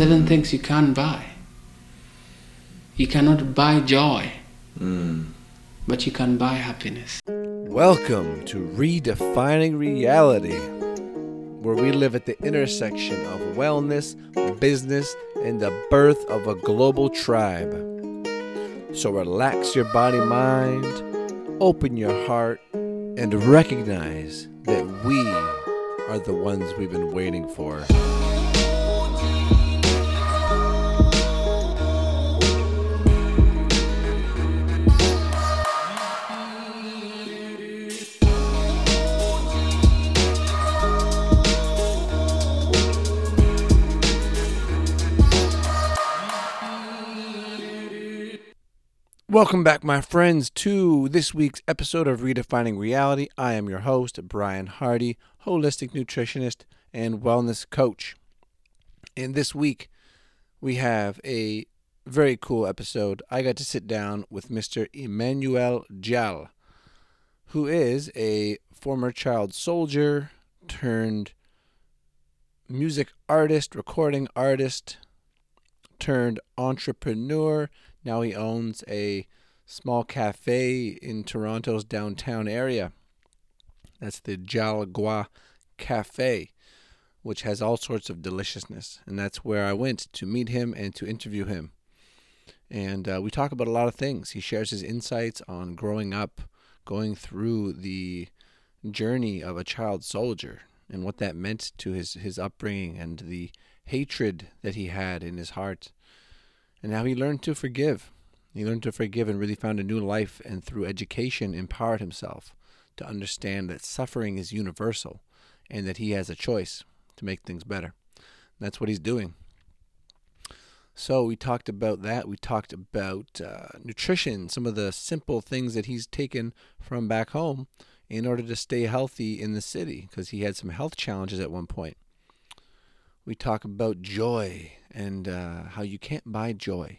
Seven things you can't buy. You cannot buy joy, hmm. but you can buy happiness. Welcome to Redefining Reality, where we live at the intersection of wellness, business, and the birth of a global tribe. So relax your body mind, open your heart, and recognize that we are the ones we've been waiting for. Welcome back, my friends, to this week's episode of Redefining Reality. I am your host, Brian Hardy, holistic nutritionist and wellness coach. And this week, we have a very cool episode. I got to sit down with Mr. Emmanuel Jal, who is a former child soldier turned music artist, recording artist, turned entrepreneur. Now he owns a small cafe in Toronto's downtown area. That's the Jalgua Cafe, which has all sorts of deliciousness. And that's where I went to meet him and to interview him. And uh, we talk about a lot of things. He shares his insights on growing up, going through the journey of a child soldier and what that meant to his, his upbringing and the hatred that he had in his heart and how he learned to forgive. He learned to forgive and really found a new life, and through education, empowered himself to understand that suffering is universal and that he has a choice to make things better. And that's what he's doing. So, we talked about that. We talked about uh, nutrition, some of the simple things that he's taken from back home in order to stay healthy in the city because he had some health challenges at one point. We talk about joy and uh, how you can't buy joy.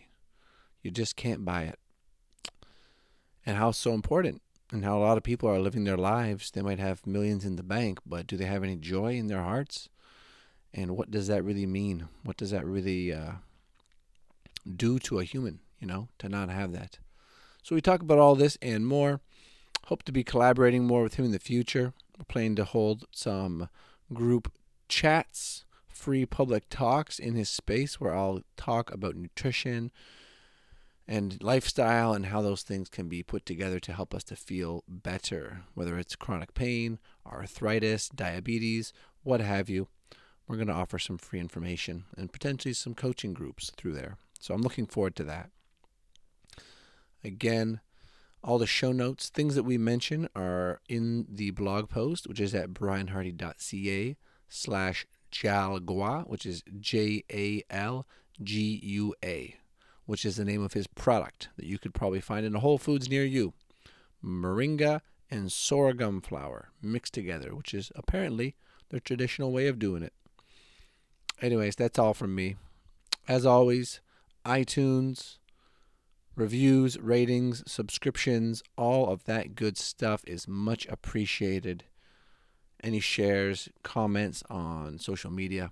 You just can't buy it. And how so important, and how a lot of people are living their lives. They might have millions in the bank, but do they have any joy in their hearts? And what does that really mean? What does that really uh, do to a human, you know, to not have that? So we talk about all this and more. Hope to be collaborating more with him in the future. We're planning to hold some group chats free public talks in his space where I'll talk about nutrition and lifestyle and how those things can be put together to help us to feel better, whether it's chronic pain, arthritis, diabetes, what have you. We're going to offer some free information and potentially some coaching groups through there. So I'm looking forward to that. Again, all the show notes, things that we mention are in the blog post, which is at brianhardy.ca slash Jalgua, which is J A L G U A, which is the name of his product that you could probably find in a Whole Foods near you. Moringa and sorghum flour mixed together, which is apparently the traditional way of doing it. Anyways, that's all from me. As always, iTunes, reviews, ratings, subscriptions, all of that good stuff is much appreciated any shares, comments on social media,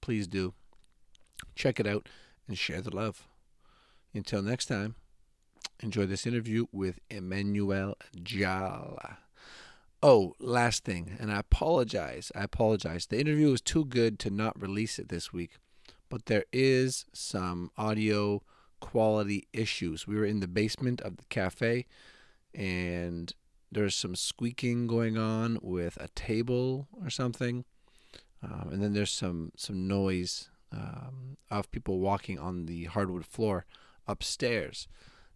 please do. Check it out and share the love. Until next time, enjoy this interview with Emmanuel Jala. Oh, last thing, and I apologize. I apologize. The interview was too good to not release it this week, but there is some audio quality issues. We were in the basement of the cafe and there's some squeaking going on with a table or something, um, and then there's some some noise um, of people walking on the hardwood floor upstairs.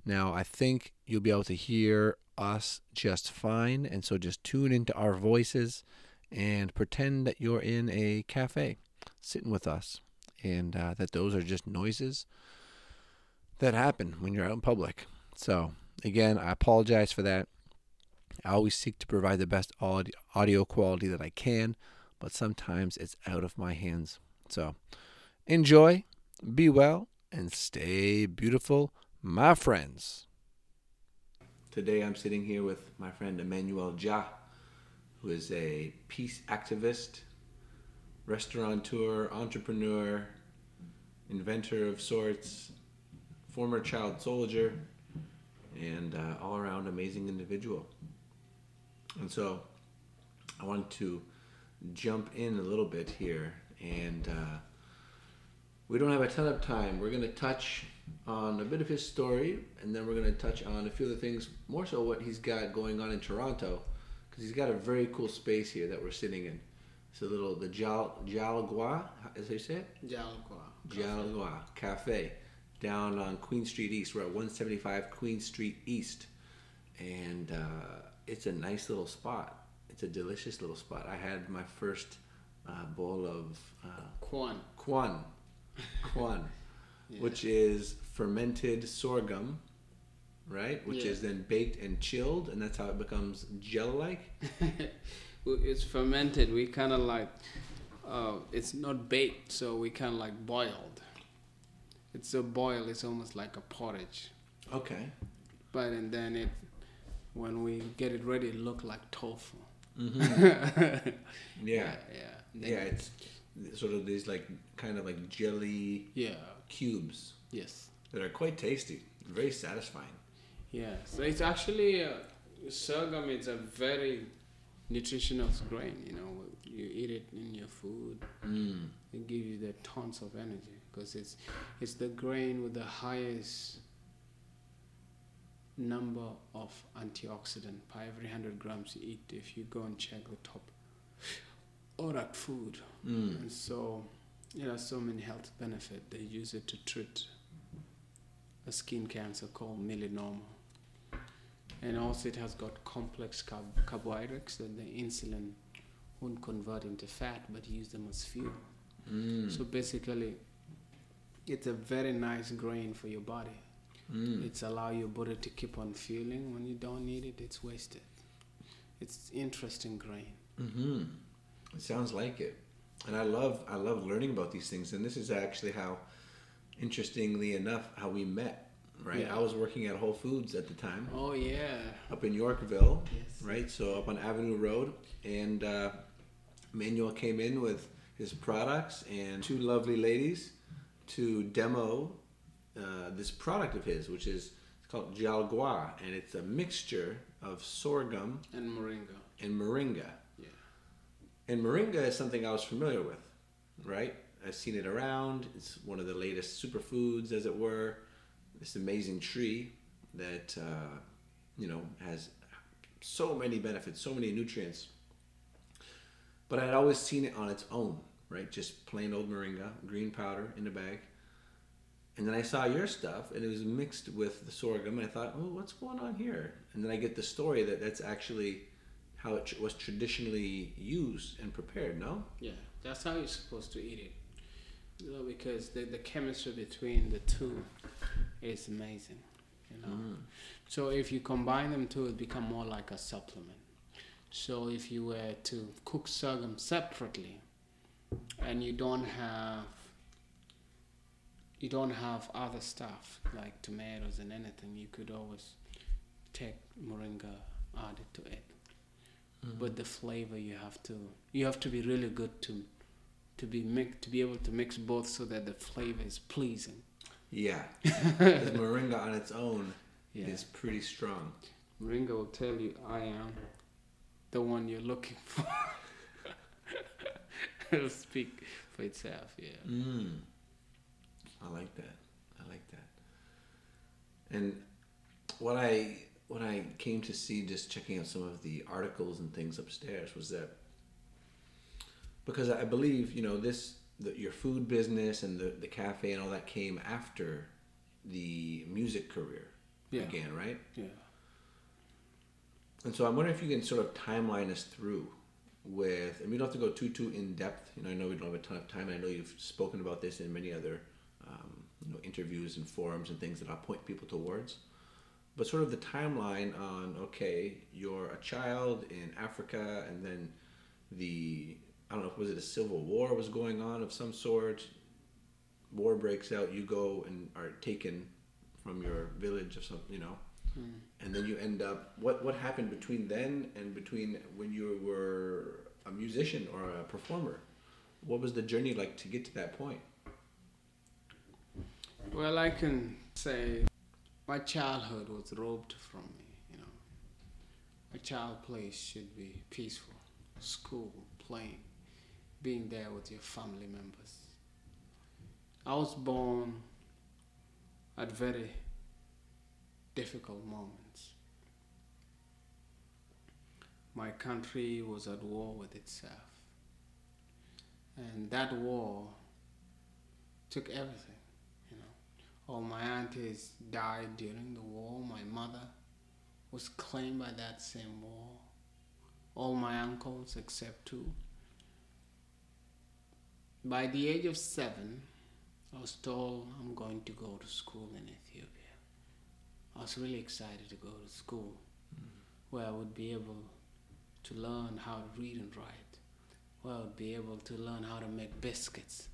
Now I think you'll be able to hear us just fine, and so just tune into our voices and pretend that you're in a cafe sitting with us, and uh, that those are just noises that happen when you're out in public. So again, I apologize for that. I always seek to provide the best audio quality that I can, but sometimes it's out of my hands. So enjoy, be well, and stay beautiful, my friends. Today I'm sitting here with my friend Emmanuel Jal, who is a peace activist, restaurateur, entrepreneur, inventor of sorts, former child soldier, and uh, all around amazing individual. And so I want to jump in a little bit here, and uh, we don't have a ton of time. We're going to touch on a bit of his story, and then we're going to touch on a few of the things, more so what he's got going on in Toronto, because he's got a very cool space here that we're sitting in. It's a little, the Jal, Jalgua, as they say it? Jalgua. Jalgua Cafe down on Queen Street East. We're at 175 Queen Street East. And uh, it's a nice little spot. It's a delicious little spot. I had my first uh, bowl of uh, Kwan. Kwan. Kwan, Yeah. which is fermented sorghum, right? Which Yeah. is then baked and chilled, and that's how it becomes gel like. It's fermented. We kind of like, uh, it's not baked, so we kind of like boiled. It's a boil. It's almost like a porridge, Okay. but and then it, when we get it ready, it look like tofu. Mm-hmm. Yeah. yeah, Yeah, it's sort of these like kind of like jelly yeah, cubes yes, that are quite tasty, very satisfying. yeah. So it's actually uh, sorghum. It's a very nutritional grain. You know, you eat it in your food. Mm. It gives you the tons of energy because it's it's the grain with the highest number of antioxidant per every 100 grams you eat if you go and check the top ORAC food Mm. and so it has so many health benefits they use it to treat a skin cancer called melanoma and also it has got complex carb- carbohydrates that the insulin won't convert into fat but use them as fuel Mm. so basically, it's a very nice grain for your body. Mm. It's allow your body to keep on fueling. When you don't need it, it's wasted. It's interesting grain. Mm-hmm. It sounds like it, and I love I love learning about these things. And this is actually how, interestingly enough, how we met. Right, Yeah. I was working at Whole Foods at the time Oh yeah. up in Yorkville. Yes. right? So up on Avenue Road, and uh, Manuel came in with his products and two lovely ladies to demo uh, this product of his, which is called Jalgua, and it's a mixture of sorghum And moringa. and moringa. Yeah. And moringa is something I was familiar with, right? I've seen it around. It's one of the latest superfoods, as it were. This amazing tree that uh, you know has so many benefits, so many nutrients. But I'd always seen it on its own, right? Just plain old moringa, green powder in a bag. And then I saw your stuff, and it was mixed with the sorghum, and I thought, oh, what's going on here? And then I get the story that that's actually how it was traditionally used and prepared. No. Yeah. That's how you're supposed to eat it. You know, because the, the chemistry between the two is amazing. You know. Mm. So if you combine them two, it become more like a supplement. So if you were to cook sorghum separately, and you don't have you don't have other stuff like tomatoes and anything, you could always take moringa, add it to it. But the flavor you have to you have to be really good to to be mix, to be able to mix both so that the flavor is pleasing. Yeah, because moringa on its own Yeah. is pretty strong. Moringa will tell you I am the one you're looking for. It'll speak for itself, yeah. Mm. I like that. I like that. And what I what I came to see just checking out some of the articles and things upstairs was that because I believe you know this the, your food business and the the cafe and all that came after the music career Yeah. began, right? Yeah. And so I'm wondering if you can sort of timeline us through with, and we don't have to go too too in depth. You know, I know we don't have a ton of time. And I know you've spoken about this in many other, um, you know, interviews and forums and things that I'll point people towards. But sort of the timeline on, okay, you're a child in Africa, and then the, I don't know, was it a civil war was going on of some sort? War breaks out, you go and are taken from your village or something, you know and then you end up what what happened between then and between when you were a musician or a performer what was the journey like to get to that point Well, I can say my childhood was robbed from me, you know. A child place should be peaceful. School, playing, being there with your family members. I was born at very difficult moments. My country was at war with itself. And that war took everything. All my aunties died during the war. My mother was claimed by that same war. All my uncles, except two. By the age of seven, I was told I'm going to go to school in Ethiopia. I was really excited to go to school where I would be able to learn how to read and write, where I would be able to learn how to make biscuits,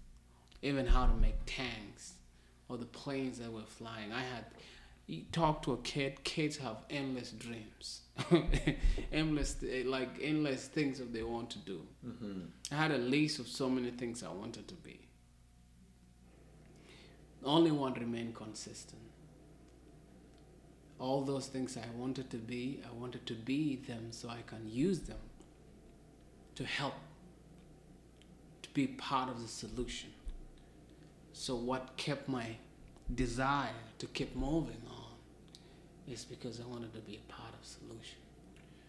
even how to make tanks or the planes that were flying. I had, you talk to a kid, kids have endless dreams, endless, like endless things that they want to do. Mm-hmm. I had a list of so many things I wanted to be. Only one remained consistent. All those things I wanted to be, I wanted to be them so I can use them to help, to be part of the solution. So, what kept my desire to keep moving on is because I wanted to be a part of solution.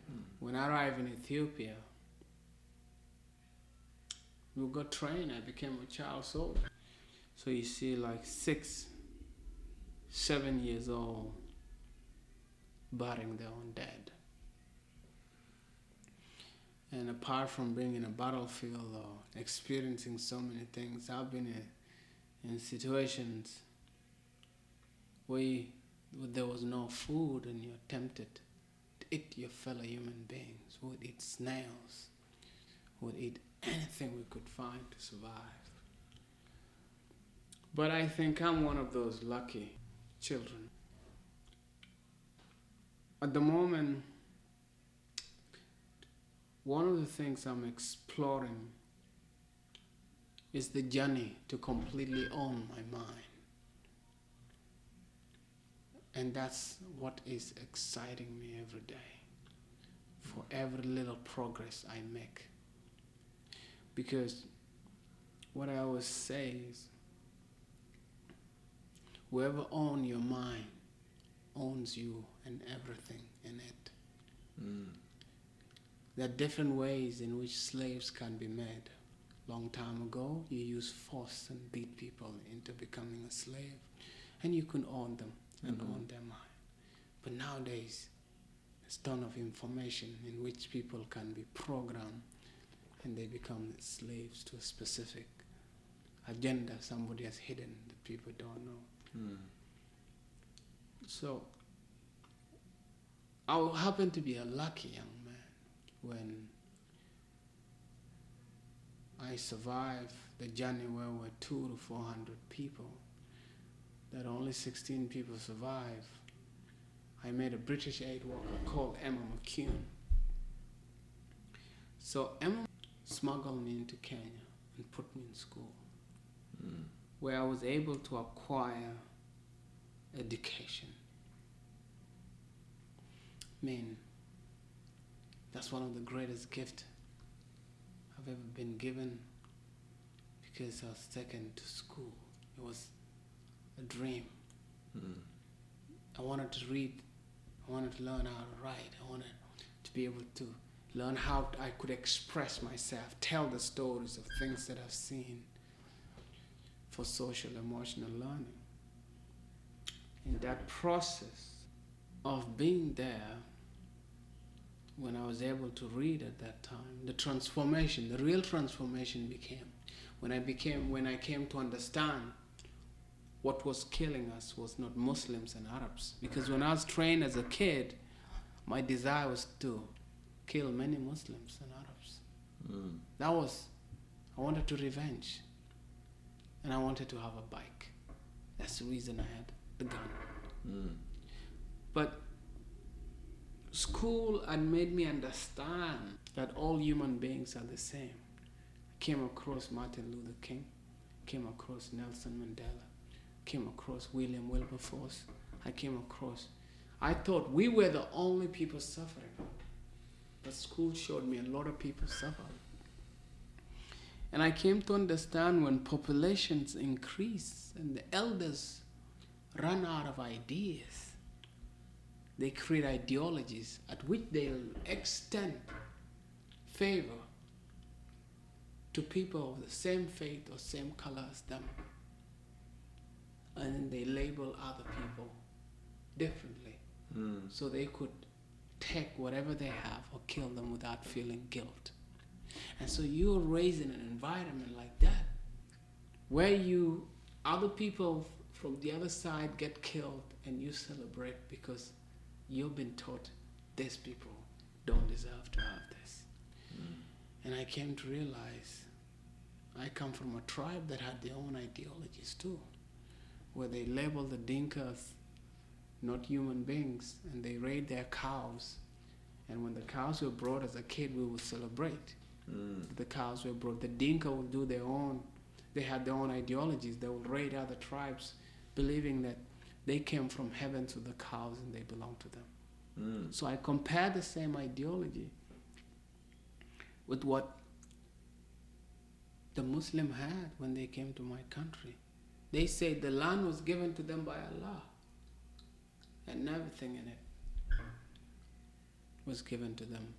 Hmm. When I arrived in Ethiopia, we got trained. I became a child soldier. So you see, like six, seven years old, burying their own dead. And apart from being in a battlefield or experiencing so many things, I've been in, in situations where, you, where there was no food and you're tempted to eat your fellow human beings, would eat snails, would eat anything we could find to survive. But I think I'm one of those lucky children. At the moment, one of the things I'm exploring is the journey to completely own my mind. And that's what is exciting me every day for every little progress I make. Because what I always say is whoever owns your mind owns you and everything in it. Mm. There are different ways in which slaves can be made. Long time ago, you used force and beat people into becoming a slave, and you could own them and Mhm. own their mind. But nowadays, there's ton of information in which people can be programmed, and they become slaves to a specific agenda somebody has hidden that people don't know. Mm. So I happened to be a lucky young man when I survived the journey where we're two to four hundred people, that only sixteen people survived. I met a British aid worker called Emma McCune. So Emma smuggled me into Kenya and put me in school Mm. where I was able to acquire education. I mean, that's one of the greatest gifts I've ever been given because I was taken to school. It was a dream. Mm. I wanted to read, I wanted to learn how to write, I wanted to be able to learn how I could express myself, tell the stories of things that I've seen for social emotional learning. In that process of being there, when I was able to read at that time, the transformation, the real transformation became when I became when I came to understand what was killing us was not Muslims and Arabs. Because when I was trained as a kid, my desire was to kill many Muslims and Arabs. Mm. That was, I wanted to revenge. And I wanted to have a bike. That's the reason I had the gun. Mm. But school and made me understand that all human beings are the same. I came across Martin Luther King, came across Nelson Mandela, came across William Wilberforce. I came across. I thought we were the only people suffering. But school showed me a lot of people suffer. And I came to understand when populations increase and the elders run out of ideas, they create ideologies at which they'll extend favor to people of the same faith or same color as them. And then they label other people differently Mm. so they could take whatever they have or kill them without feeling guilt. And so you're raised in an environment like that where you other people from the other side get killed and you celebrate because you've been taught these people don't deserve to have this. And I came to realize I come from a tribe that had their own ideologies too, where they label the Dinkas not human beings and they raid their cows. And when the cows were brought as a kid, we would celebrate. Mm. The cows were brought. The Dinka would do their own, they had their own ideologies. They would raid other tribes, believing that they came from heaven to the cows and they belong to them. Mm. So I compare the same ideology with what the Muslim had when they came to my country. They said the land was given to them by Allah, and everything in it was given to them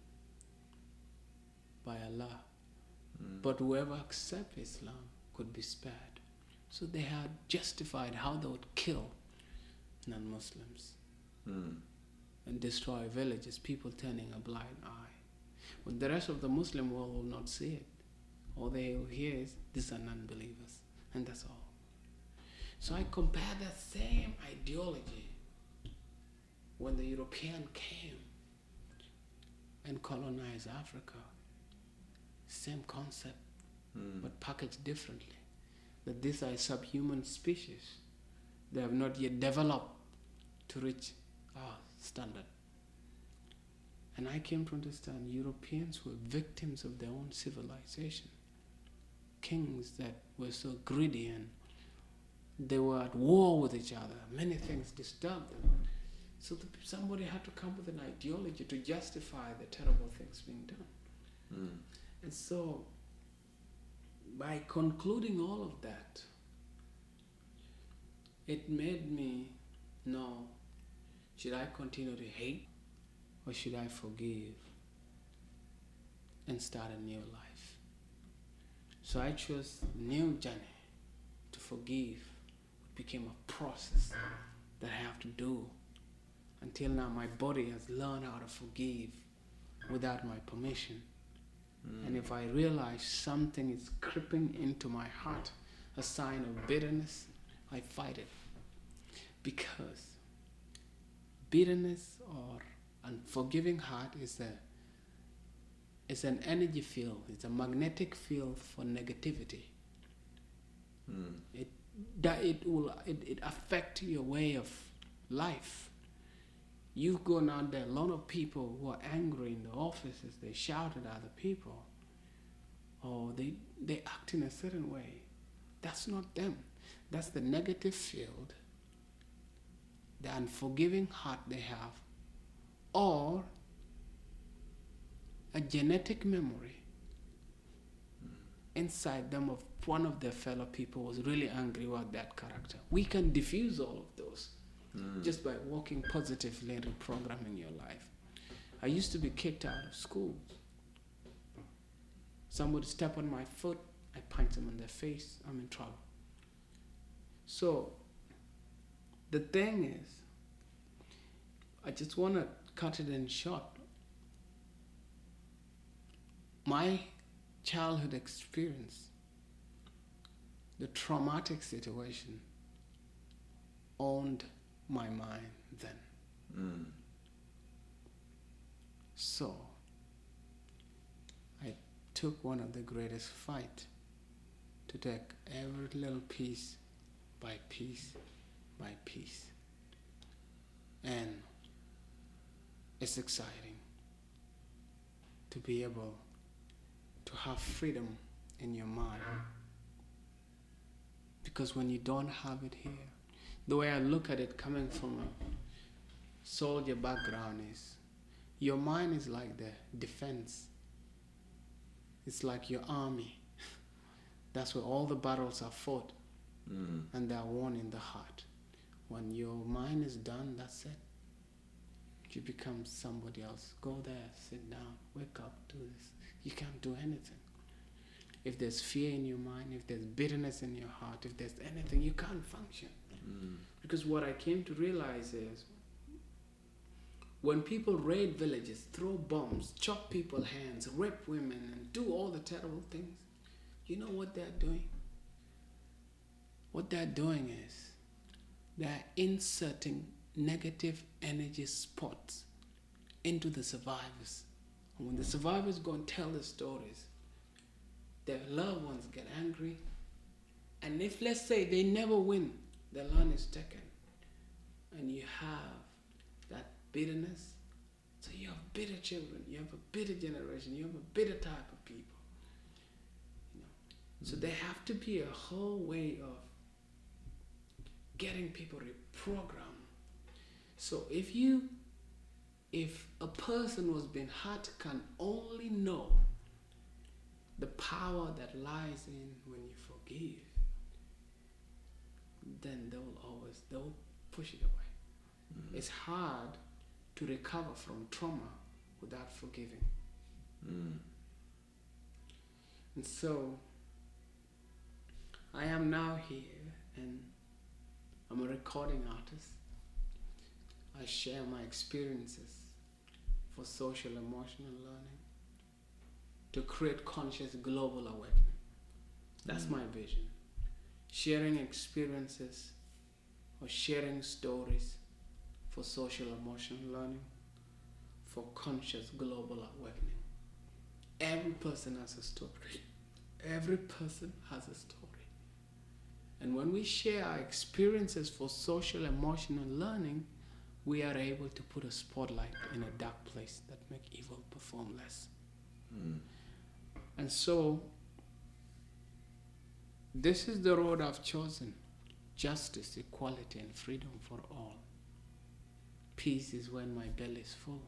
by Allah. Mm. But whoever accepts Islam could be spared. So they had justified how they would kill non Muslims Mm. and destroy villages, people turning a blind eye. But the rest of the Muslim world will not see it. All they will hear is these are non believers, and that's all. So I compare that same ideology when the European came and colonized Africa. Same concept, Mm. but packaged differently. That these are subhuman species. They have not yet developed to reach our standard. And I came to understand Europeans were victims of their own civilization. Kings that were so greedy and they were at war with each other. Many things disturbed them. So the, somebody had to come with an ideology to justify the terrible things being done. Mm. And so, by concluding all of that, it made me know should I continue to hate or should I forgive and start a new life? So I chose new journey to forgive. It became a process that I have to do. Until now, my body has learned how to forgive without my permission. Hmm. And if I realize something is creeping into my heart, a sign of bitterness, I fight it. Because bitterness or unforgiving heart is a is an energy field, it's a magnetic field for negativity. Mm. It that it will it, it affect your way of life. You've gone out there, a lot of people who are angry in the offices, they shout at other people. Or they they act in a certain way. That's not them. That's the negative field, the unforgiving heart they have, or a genetic memory inside them of one of their fellow people was really angry about that character. We can diffuse all of those Mm. just by walking positively and reprogramming your life. I used to be kicked out of school. Somebody step on my foot, I punch them in their face, I'm in trouble. So the thing is, I just want to cut it in short. My childhood experience, the traumatic situation, owned my mind then. Mm. So I took one of the greatest fight to take every little piece by piece by piece. And it's exciting to be able to have freedom in your mind. Because when you don't have it here, the way I look at it coming from a soldier background is your mind is like the defense. It's like your army. That's where all the battles are fought Mm. and they are won in the heart. When your mind is done, that's it. You become somebody else. Go there, sit down, wake up, do this. You can't do anything. If there's fear in your mind, if there's bitterness in your heart, if there's anything, you can't function. Mm. Because what I came to realize is when people raid villages, throw bombs, chop people's hands, rape women, and do all the terrible things, you know what they're doing? What they're doing is they're inserting negative energy spots into the survivors. And when the survivors go and tell the stories, their loved ones get angry. And if, let's say, they never win, the land is taken, and you have that bitterness, so you have bitter children, you have a bitter generation, you have a bitter type of people. You know? So there have to be a whole way of getting people reprogrammed. So if you if a person who's been hurt can only know the power that lies in when you forgive, then they will always they will push it away. It's hard to recover from trauma without forgiving. Mm. And so I am now here and I'm a recording artist. I share my experiences for social emotional learning to create conscious global awakening. That's Mm. my vision. Sharing experiences or sharing stories for social emotional learning for conscious global awakening. Every person has a story. Every person has a story. And when we share our experiences for social emotional learning, we are able to put a spotlight in a dark place that make evil perform less. Mm. And so this is the road I've chosen. Justice, equality and freedom for all. Peace is when my belly is full.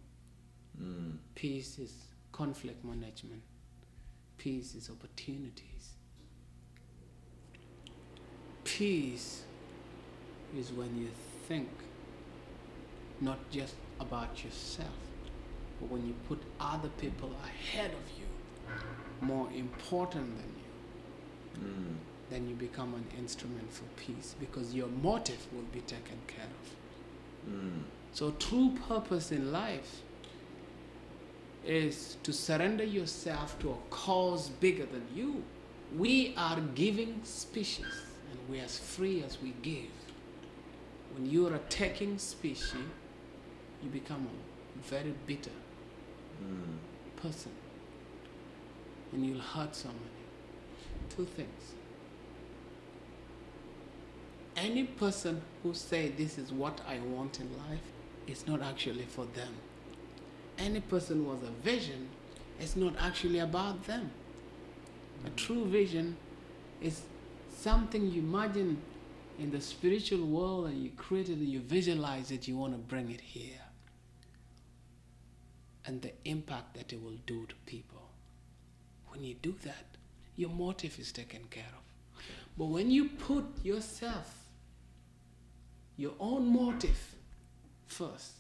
Mm. Peace is conflict management. Peace is opportunities. Peace is when you think not just about yourself, but when you put other people ahead of you, more important than you, Mm. then you become an instrument for peace because your motive will be taken care of. Mm. So, true purpose in life is to surrender yourself to a cause bigger than you. We are giving species, and we're as free as we give. When you're a taking species, you become a very bitter Mm. person, and you'll hurt somebody. Two things. Any person who say this is what I want in life, it's not actually for them. Any person with a vision, it's not actually about them. A true vision is something you imagine in the spiritual world and you create it and you visualize it, you want to bring it here. And the impact that it will do to people. When you do that, your motive is taken care of. But when you put yourself, your own motive first,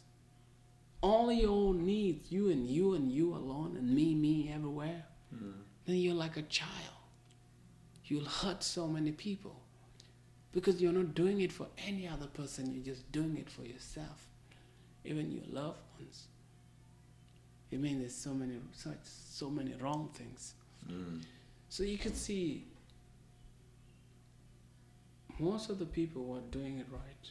all your own needs, you and you and you alone, and me, me everywhere, Mm. then you're like a child. You'll hurt so many people because you're not doing it for any other person, you're just doing it for yourself, even your loved ones. I mean, there's so many such so many wrong things. Mm. So you could see most of the people who are doing it right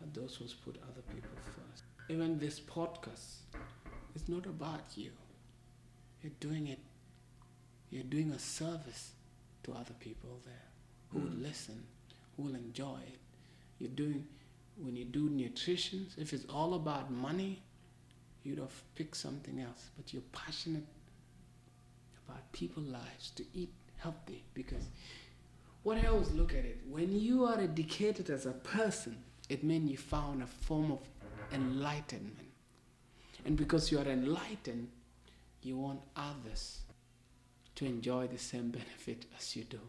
are those who put other people first. Even this podcast is not about you. You're doing it. You're doing a service to other people there who will Mm. listen, who will enjoy it. You're doing when you do nutrition. If it's all about money, you'd have picked something else. But you're passionate about people's lives to eat healthy because what I always look at it, when you are educated as a person, it means you found a form of enlightenment. And because you are enlightened, you want others to enjoy the same benefit as you do.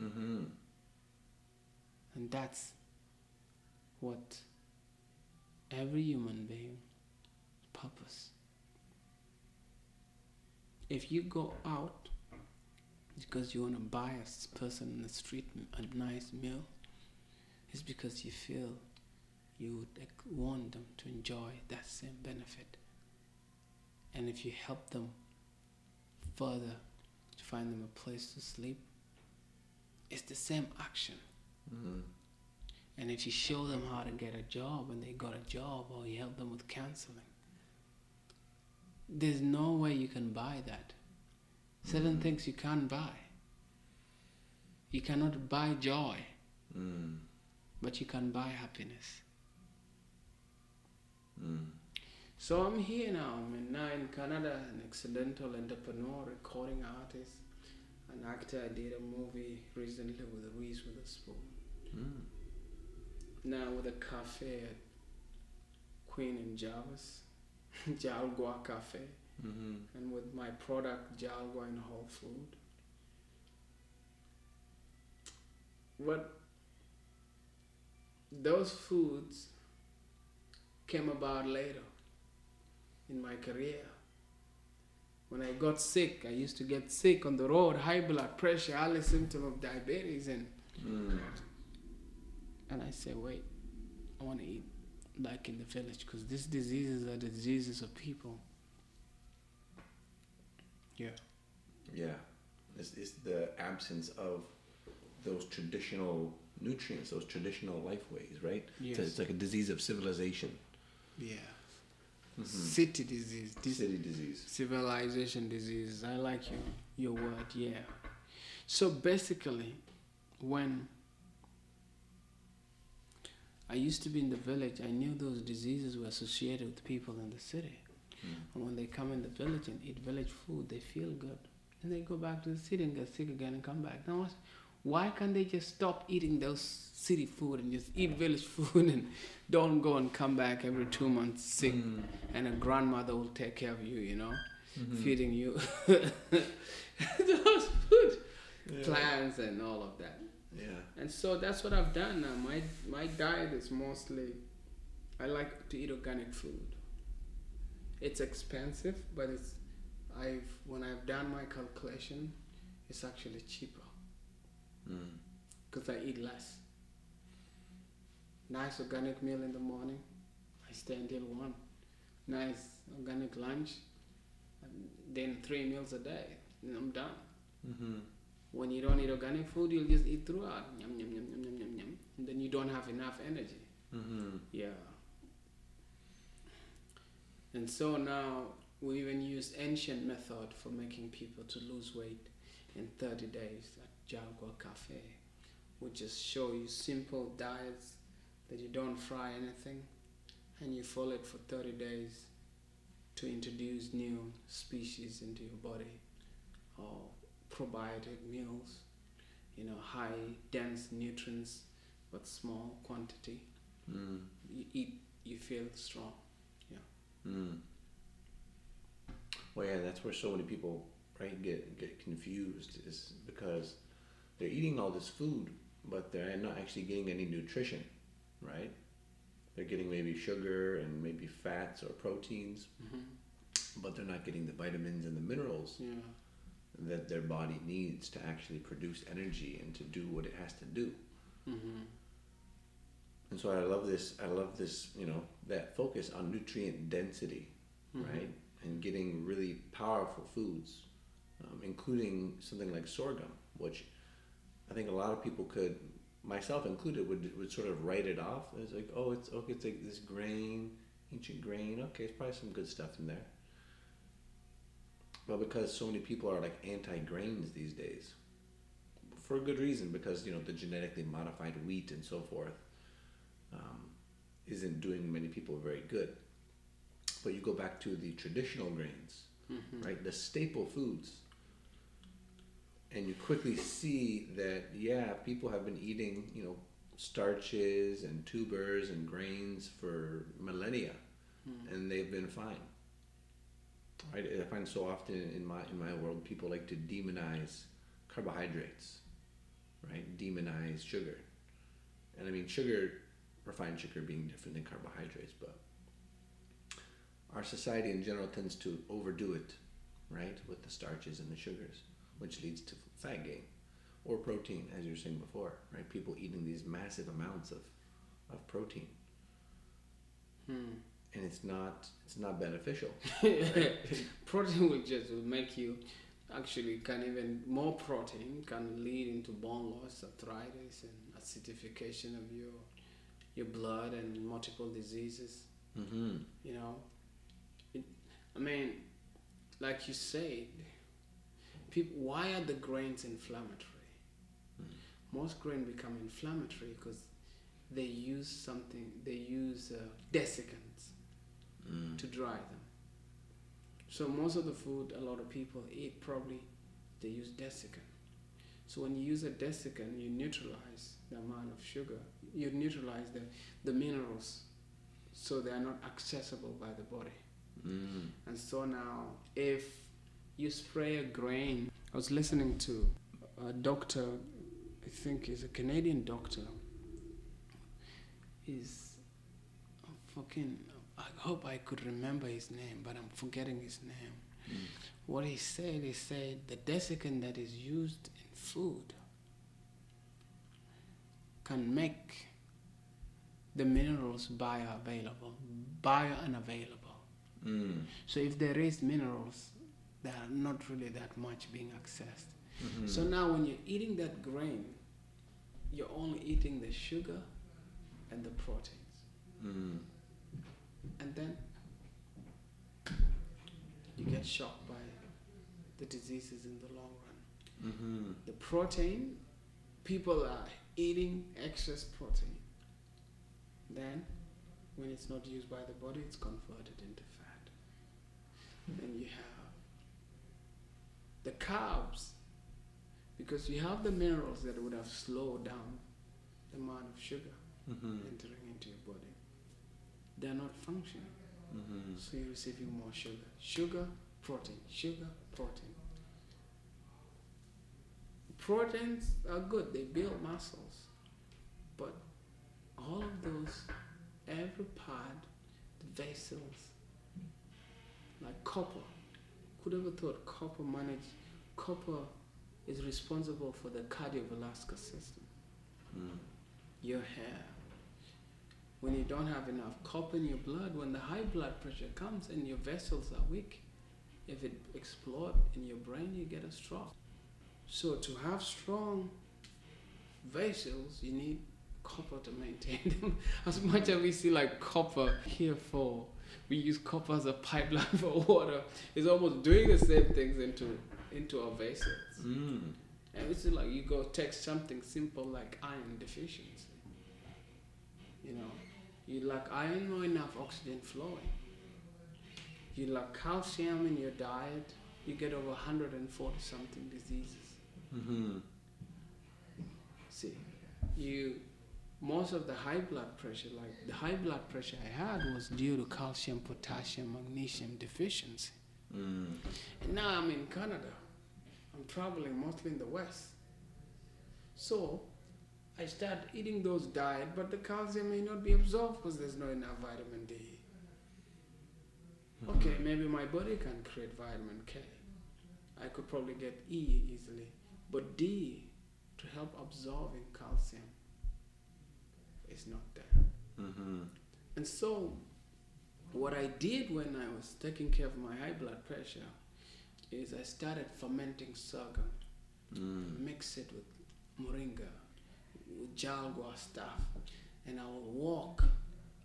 Mm-hmm. And that's what every human being purpose. If you go out because you want to buy a person in the street a nice meal, it's because you feel you would want them to enjoy that same benefit. And if you help them further find them a place to sleep, it's the same action. Mm-hmm. And if you show them how to get a job and they got a job or you help them with counseling, there's no way you can buy that. 7 things you can't buy. You cannot buy joy, Mm. but you can buy happiness. Mm. So I'm here now. I'm in- now in Canada, an accidental entrepreneur, recording artist, an actor. I did a movie recently with Reese Witherspoon. Mm. Now with a cafe at Queen and Jarvis, Jalgua Cafe, Mm-hmm. and with my product Jalgua in Whole Food. But those foods came about later in my career. When I got sick, I used to get sick on the road, high blood pressure, all the symptoms of diabetes, and Mm. and I said, wait, I want to eat like in the village because these diseases are the diseases of people. Yeah. Yeah, it's, it's the absence of those traditional nutrients, those traditional life ways, right? Yes. So it's like a disease of civilization. Yeah. Mhm. City disease. This City disease. civilization disease. I like your your word. Yeah. So basically, when I used to be in the village, I knew those diseases were associated with people in the city. Mm. And when they come in the village and eat village food, they feel good. And they go back to the city and get sick again and come back. Now, what's- why can't they just stop eating those city food and just eat village food and don't go and come back every two months sick Mm. and a grandmother will take care of you, you know, Mhm. feeding you those food Yeah. plants and all of that. Yeah. And so that's what I've done now. My my diet is mostly I like to eat organic food. It's expensive, but it's I've when I've done my calculation, it's actually cheaper Mm. because I eat less. Nice organic meal in the morning, I stay until one. Nice organic lunch, and then three meals a day, and I'm done. Mm-hmm. When you don't eat organic food, you'll just eat throughout, yum yum yum yum yum yum yum, and then you don't have enough energy. Mm-hmm. Yeah. And so now we even use ancient method for making people to lose weight in 30 days Jalgua Cafe. We just show you simple diets that you don't fry anything and you follow it for 30 days to introduce new species into your body or probiotic meals, you know, high dense nutrients but small quantity Mm. you eat, you feel strong. Yeah. Mm. Well, yeah, that's where so many people right get get confused is because they're eating all this food, but they're not actually getting any nutrition, right? They're getting maybe sugar and maybe fats or proteins, Mm-hmm. but they're not getting the vitamins and the minerals Yeah. that their body needs to actually produce energy and to do what it has to do. Mm-hmm. And so I love this. I love this. You know that focus on nutrient density, Mm-hmm. right? And getting really powerful foods, um, including something like sorghum, which I think a lot of people could, myself included, would would sort of write it off as like, oh, it's okay, it's like this grain, ancient grain. Okay, it's probably some good stuff in there. But because so many people are like anti-grains these days, for a good reason, because you know the genetically modified wheat and so forth um, isn't doing many people very good. But you go back to the traditional grains, Mm-hmm. right? The staple foods. And you quickly see that yeah, people have been eating you know starches and tubers and grains for millennia, hmm. and they've been fine. Right? I find so often in my in my world, people like to demonize carbohydrates, right? Demonize sugar, and I mean sugar, refined sugar being different than carbohydrates, but our society in general tends to overdo it, right, with the starches and the sugars, which leads to fat gain or protein, as you were saying before, right? People eating these massive amounts of, of protein, Hmm. and it's not it's not beneficial. protein will just will make you actually can even more protein can lead into bone loss, arthritis, and acidification of your your blood and multiple diseases. Mm-hmm. You know, it, I mean, like you said, people. Why are the grains inflammatory? Most grain become inflammatory because they use something. They use uh, desiccants Mm. to dry them. So most of the food a lot of people eat probably they use desiccant. So when you use a desiccant, you neutralize the amount of sugar. You neutralize the, the minerals, so they are not accessible by the body. Mm. And so now, if you spray a grain, I was listening to a doctor, I think he's a Canadian doctor. He's fucking, I hope I could remember his name, but I'm forgetting his name. Mm. What he said, he said the desiccant that is used in food can make the minerals bioavailable, biounavailable. Mm. So if there is minerals, they are not really that much being accessed. Mhm. So now when you're eating that grain, you're only eating the sugar and the proteins. Mm. And then you get shocked by the diseases in the long run. Mm-hmm. The protein, people are eating excess protein. Then, when it's not used by the body, it's converted into fat. Then you have the carbs, because you have the minerals that would have slowed down the amount of sugar Mm-hmm. entering into your body. They're not functioning, Mm-hmm. so you're receiving more sugar. Sugar, protein, sugar, protein. Proteins are good, they build muscles. But all of those, every part, the vessels, like copper. Who'd ever thought copper manage copper is responsible for the cardiovascular system, Mm. your hair. When you don't have enough copper in your blood, when the high blood pressure comes and your vessels are weak, if it explodes in your brain, you get a stroke. So to have strong vessels, you need copper to maintain them. As much as we see like copper here for, we use copper as a pipeline for water. It's almost doing the same things into into our vessels. Mm. And it's like you go take something simple like iron deficiency. You know, you lack iron, not enough oxygen flowing. You lack calcium in your diet, you get over 140 something diseases. Mm-hmm. See, you most of the high blood pressure, like the high blood pressure I had, was due to calcium, potassium, magnesium deficiency. Mm. And now I'm in Canada. I'm traveling mostly in the West. So I start eating those diet, but the calcium may not be absorbed because there's not enough vitamin D. Okay, maybe my body can create vitamin K. I could probably get E easily, but D to help absorbing calcium is not there. Mm-hmm. And so, what I did when I was taking care of my high blood pressure is I started fermenting sorghum, Mm. mix it with moringa, with jalgua stuff, and I will walk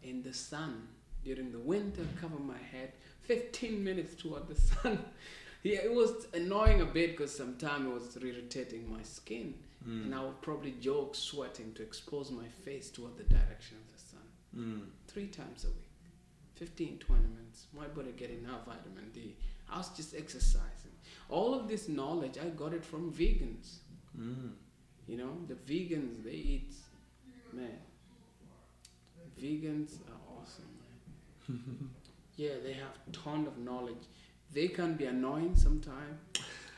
in the sun during the winter, cover my head 15 minutes toward the sun. yeah, it was annoying a bit because sometimes it was irritating my skin, Mm. and I would probably joke sweating to expose my face toward the direction of the sun Mm. three times a week. 15, 20 minutes. My body getting enough vitamin D. I was just exercising. All of this knowledge, I got it from vegans. Mm. You know, the vegans, they eat, man. Vegans are awesome, man. yeah, they have ton of knowledge. They can be annoying sometimes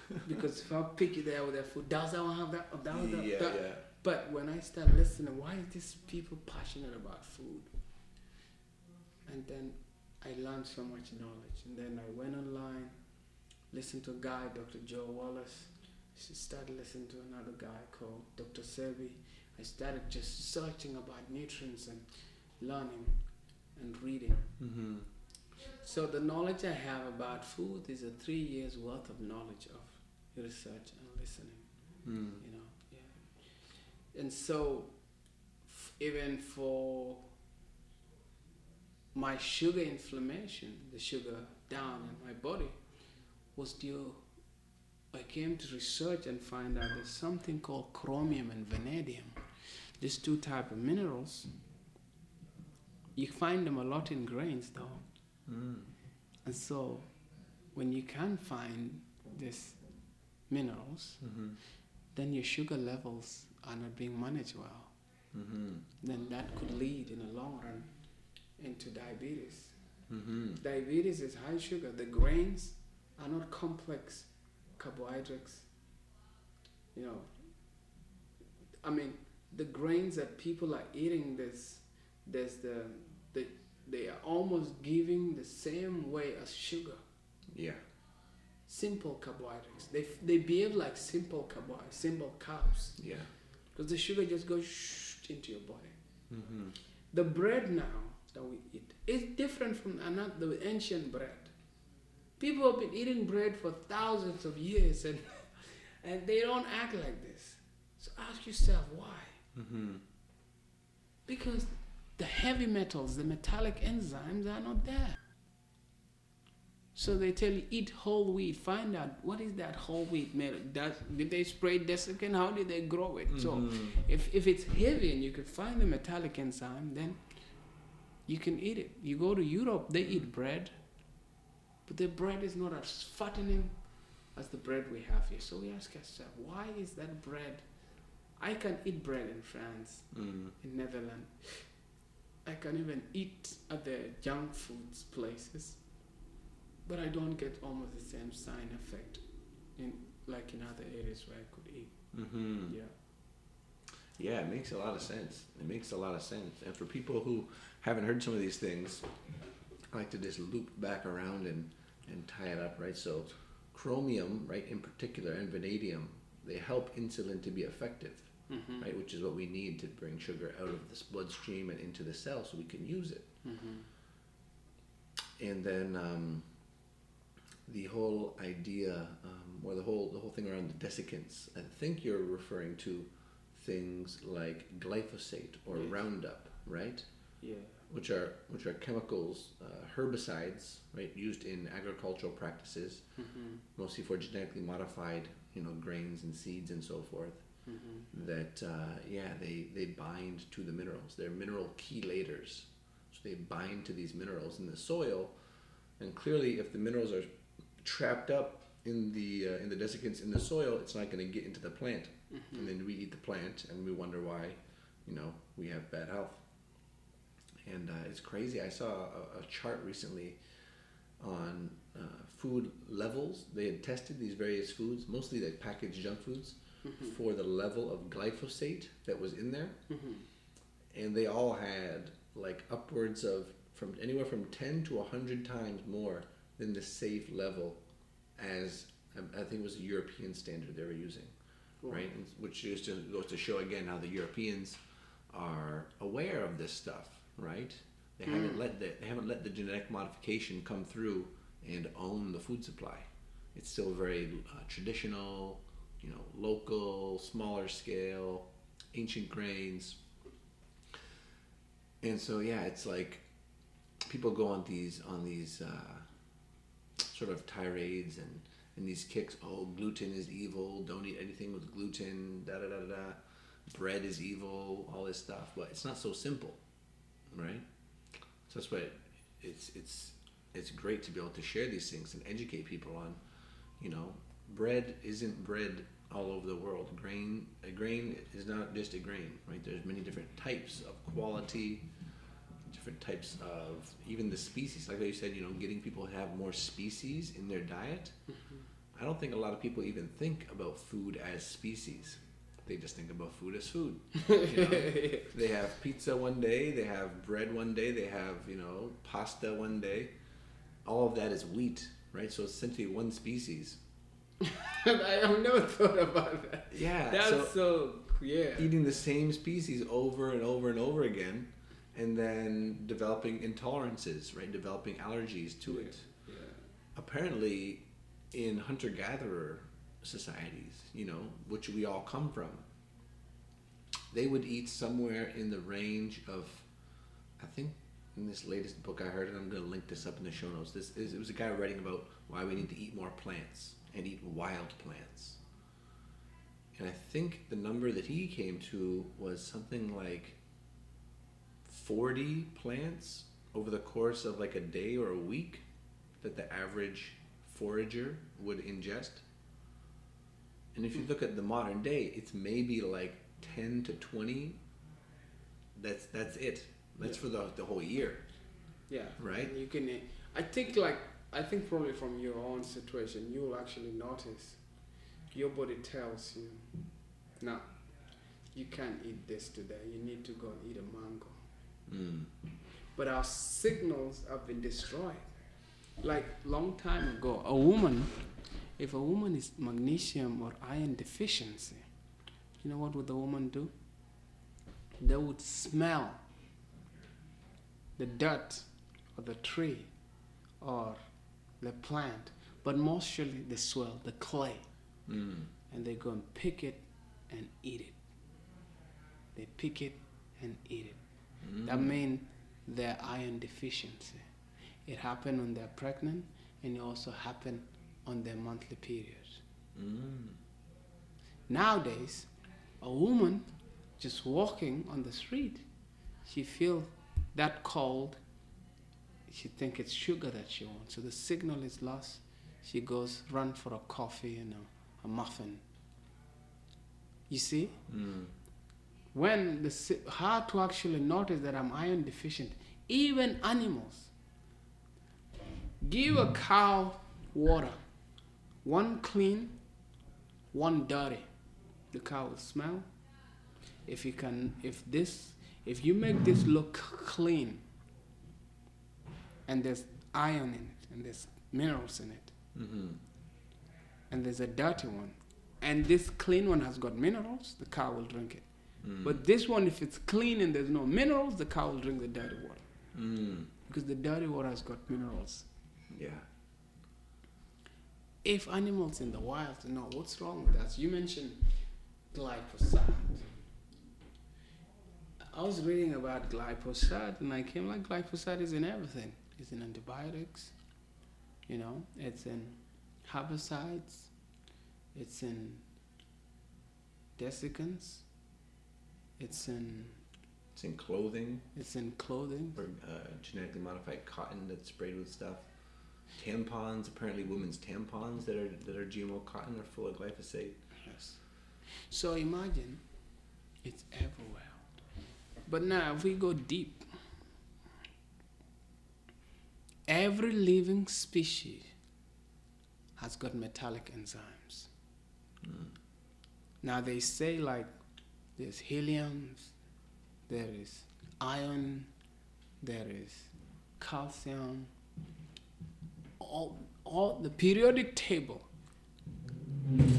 because if I pick they are with their food, does that one have that? That, that, yeah, that. yeah. But when I start listening, why is these people passionate about food? And then I learned so much knowledge. And then I went online, listened to a guy, Dr. Joel Wallach. I started listening to another guy called Dr. Sebi. I started just searching about nutrients and learning and reading. Mm-hmm. So the knowledge I have about food is a three years worth of knowledge of research and listening. Mm. You know, yeah. And so, f- even for my sugar inflammation, the sugar down in my body, was due. I came to research and find out there's something called chromium and vanadium. These two type of minerals. You find them a lot in grains, though. Mm. And so, when you can find these minerals, Mm-hmm. then your sugar levels are not being managed well. Mm-hmm. Then that could lead in the long run into diabetes. Mm-hmm. Diabetes is high sugar. The grains are not complex carbohydrates. You know, I mean, the grains that people are eating, there's, there's the, the, they are almost giving the same way as sugar. Yeah. Simple carbohydrates. They, they behave like simple carbohydrates, simple carbs. Yeah. Because the sugar just goes into your body. Mm-hmm. The bread now that we eat is different from another, the ancient bread. People have been eating bread for thousands of years and, and they don't act like this. So ask yourself why. Mm-hmm. Because the heavy metals, the metallic enzymes are not there. So they tell you eat whole wheat. Find out what is that whole wheat made. Does, did they spray desiccant? How did they grow it? So Mhm. if, if it's heavy and you can find the metallic enzyme, then you can eat it. You go to Europe, they eat bread, but their bread is not as fattening as the bread we have here. So we ask ourselves, why is that bread? I can eat bread in France, Mm. in Netherlands. I can even eat at the junk foods places, but I don't get almost the same sign effect in like in other areas where I could eat. Mm-hmm. Yeah. Yeah, it makes a lot of sense. It makes a lot of sense. And for people who haven't heard some of these things, I like to just loop back around and, and tie it up, right? So, chromium, right, in particular, and vanadium, they help insulin to be effective, Mm-hmm. right? Which is what we need to bring sugar out of this bloodstream and into the cell so we can use it. Mm-hmm. and then um, the whole idea, um, or the whole the whole thing around the desiccants. I think you're referring to things like glyphosate or Yes. Roundup, right? Yeah. Which are which are chemicals, uh, herbicides, right, used in agricultural practices, Mm-hmm. mostly for genetically modified, you know, grains and seeds and so forth. Mm-hmm. That uh, yeah, they they bind to the minerals. They're mineral chelators. So they bind to these minerals in the soil, and clearly, if the minerals are trapped up in the uh, in the desiccants in the soil, it's not going to get into the plant, Mm-hmm. and then we eat the plant, and we wonder why, you know, we have bad health. And uh, it's crazy. I saw a, a chart recently on uh, food levels. They had tested these various foods, mostly like packaged junk foods, Mm-hmm. for the level of glyphosate that was in there Mm-hmm. and they all had like upwards of from anywhere from 10 to 100 times more than the safe level as um, I think it was a European standard they were using, right? And, which just goes to show again how the Europeans are aware of this stuff, right? They haven't let the, they haven't let the genetic modification come through and own the food supply. It's still very uh, traditional, you know, local, smaller scale, ancient grains. And so yeah, it's like people go on these on these uh, sort of tirades and and these kicks. Oh, gluten is evil. Don't eat anything with gluten. Da da da da. Bread is evil. All this stuff, but it's not so simple, right? So that's why it's it's it's great to be able to share these things and educate people on, you know, bread isn't bread all over the world. Grain a grain is not just a grain, right? There's many different types of quality, different types of even the species. Like you said, you know, getting people to have more species in their diet. Mm-hmm. I don't think a lot of people even think about food as species. They just think about food as food. You know? they have pizza one day, they have bread one day, they have, you know, pasta one day. All of that is wheat, right? So it's essentially one species. I have never thought about that. Yeah. That's so so, yeah. eating the same species over and over and over again and then developing intolerances, right? Developing allergies to it. Yeah. Apparently in hunter gatherer societies, you know, which we all come from, they would eat somewhere in the range of, I think, in this latest book I heard, and I'm going to link this up in the show notes. This is it was a guy writing about why we need to eat more plants and eat wild plants. And I think the number that he came to was something like 40 plants over the course of like a day or a week that the average forager would ingest. And if you look at the modern day, it's maybe like 10 to 20. That's that's it. That's Yeah. for the, the whole year. Yeah. Right. And you can. I think like I think probably from your own situation, you will actually notice your body tells you, no, you can't eat this today. You need to go and eat a mango. Mm. But our signals have been destroyed. Like long time ago, a woman, if a woman is magnesium or iron deficiency, you know what would the woman do? They would smell the dirt or the tree or the plant, but mostly the soil, the clay, Mm. and they go and pick it and eat it. They pick it and eat it. That means their iron deficiency. It happened when they're pregnant, and it also happened on their monthly period. Mm. Nowadays, a woman just walking on the street, she feel that cold. She think it's sugar that she wants, so the signal is lost. She goes run for a coffee and a, a muffin. You see, Mm. When the how to actually notice that I'm iron deficient. Even animals. Give a cow water, one clean, one dirty. The cow will smell. If you can, if this, if you make this look clean, and there's iron in it, and there's minerals in it, Mm-hmm. and there's a dirty one, and this clean one has got minerals, the cow will drink it. Mm. But this one, if it's clean and there's no minerals, the cow will drink the dirty water Mm. because the dirty water has got minerals. Yeah. If animals in the wild know what's wrong with us, you mentioned glyphosate. I was reading about glyphosate and I came like glyphosate is in everything. It's in antibiotics, you know, it's in herbicides, it's in desiccants, it's in It's in clothing it's in clothing. or uh, genetically modified cotton that's sprayed with stuff. Tampons, apparently women's tampons that are that are GMO cotton are full of glyphosate. Yes. So imagine it's everywhere. But now, if we go deep, every living species has got metallic enzymes. Mm. Now, they say like there's helium, there is iron, there is calcium, all, all the periodic table,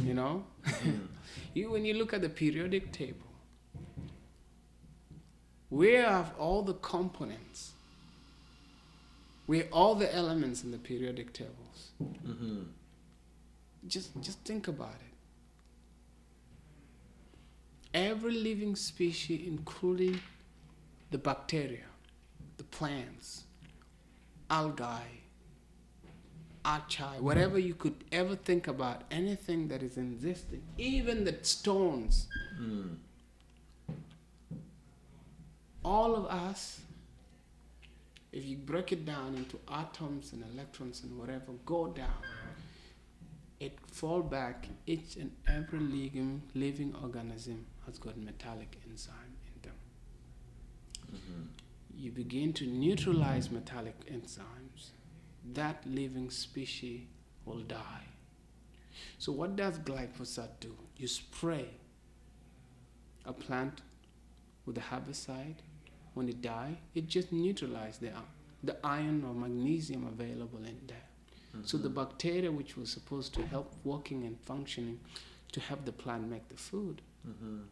you know? You, when you look at the periodic table, where have all the components, Where all the elements in the periodic tables. Mm-hmm. Just, just think about it. Every living species, including the bacteria, the plants, algae, archaea, whatever you could ever think about, anything that is existing, even the stones, Mm. all of us if you break it down into atoms and electrons and whatever, go down. It fall back. Each and every living living organism has got metallic enzyme in them. Mm-hmm. You begin to neutralize metallic enzymes. That living species will die. So what does glyphosate do? You spray a plant with a herbicide. When it die, it just neutralizes the, the iron or magnesium available in there. So the mm-hmm. bacteria which was supposed to help working and functioning to help the plant make the food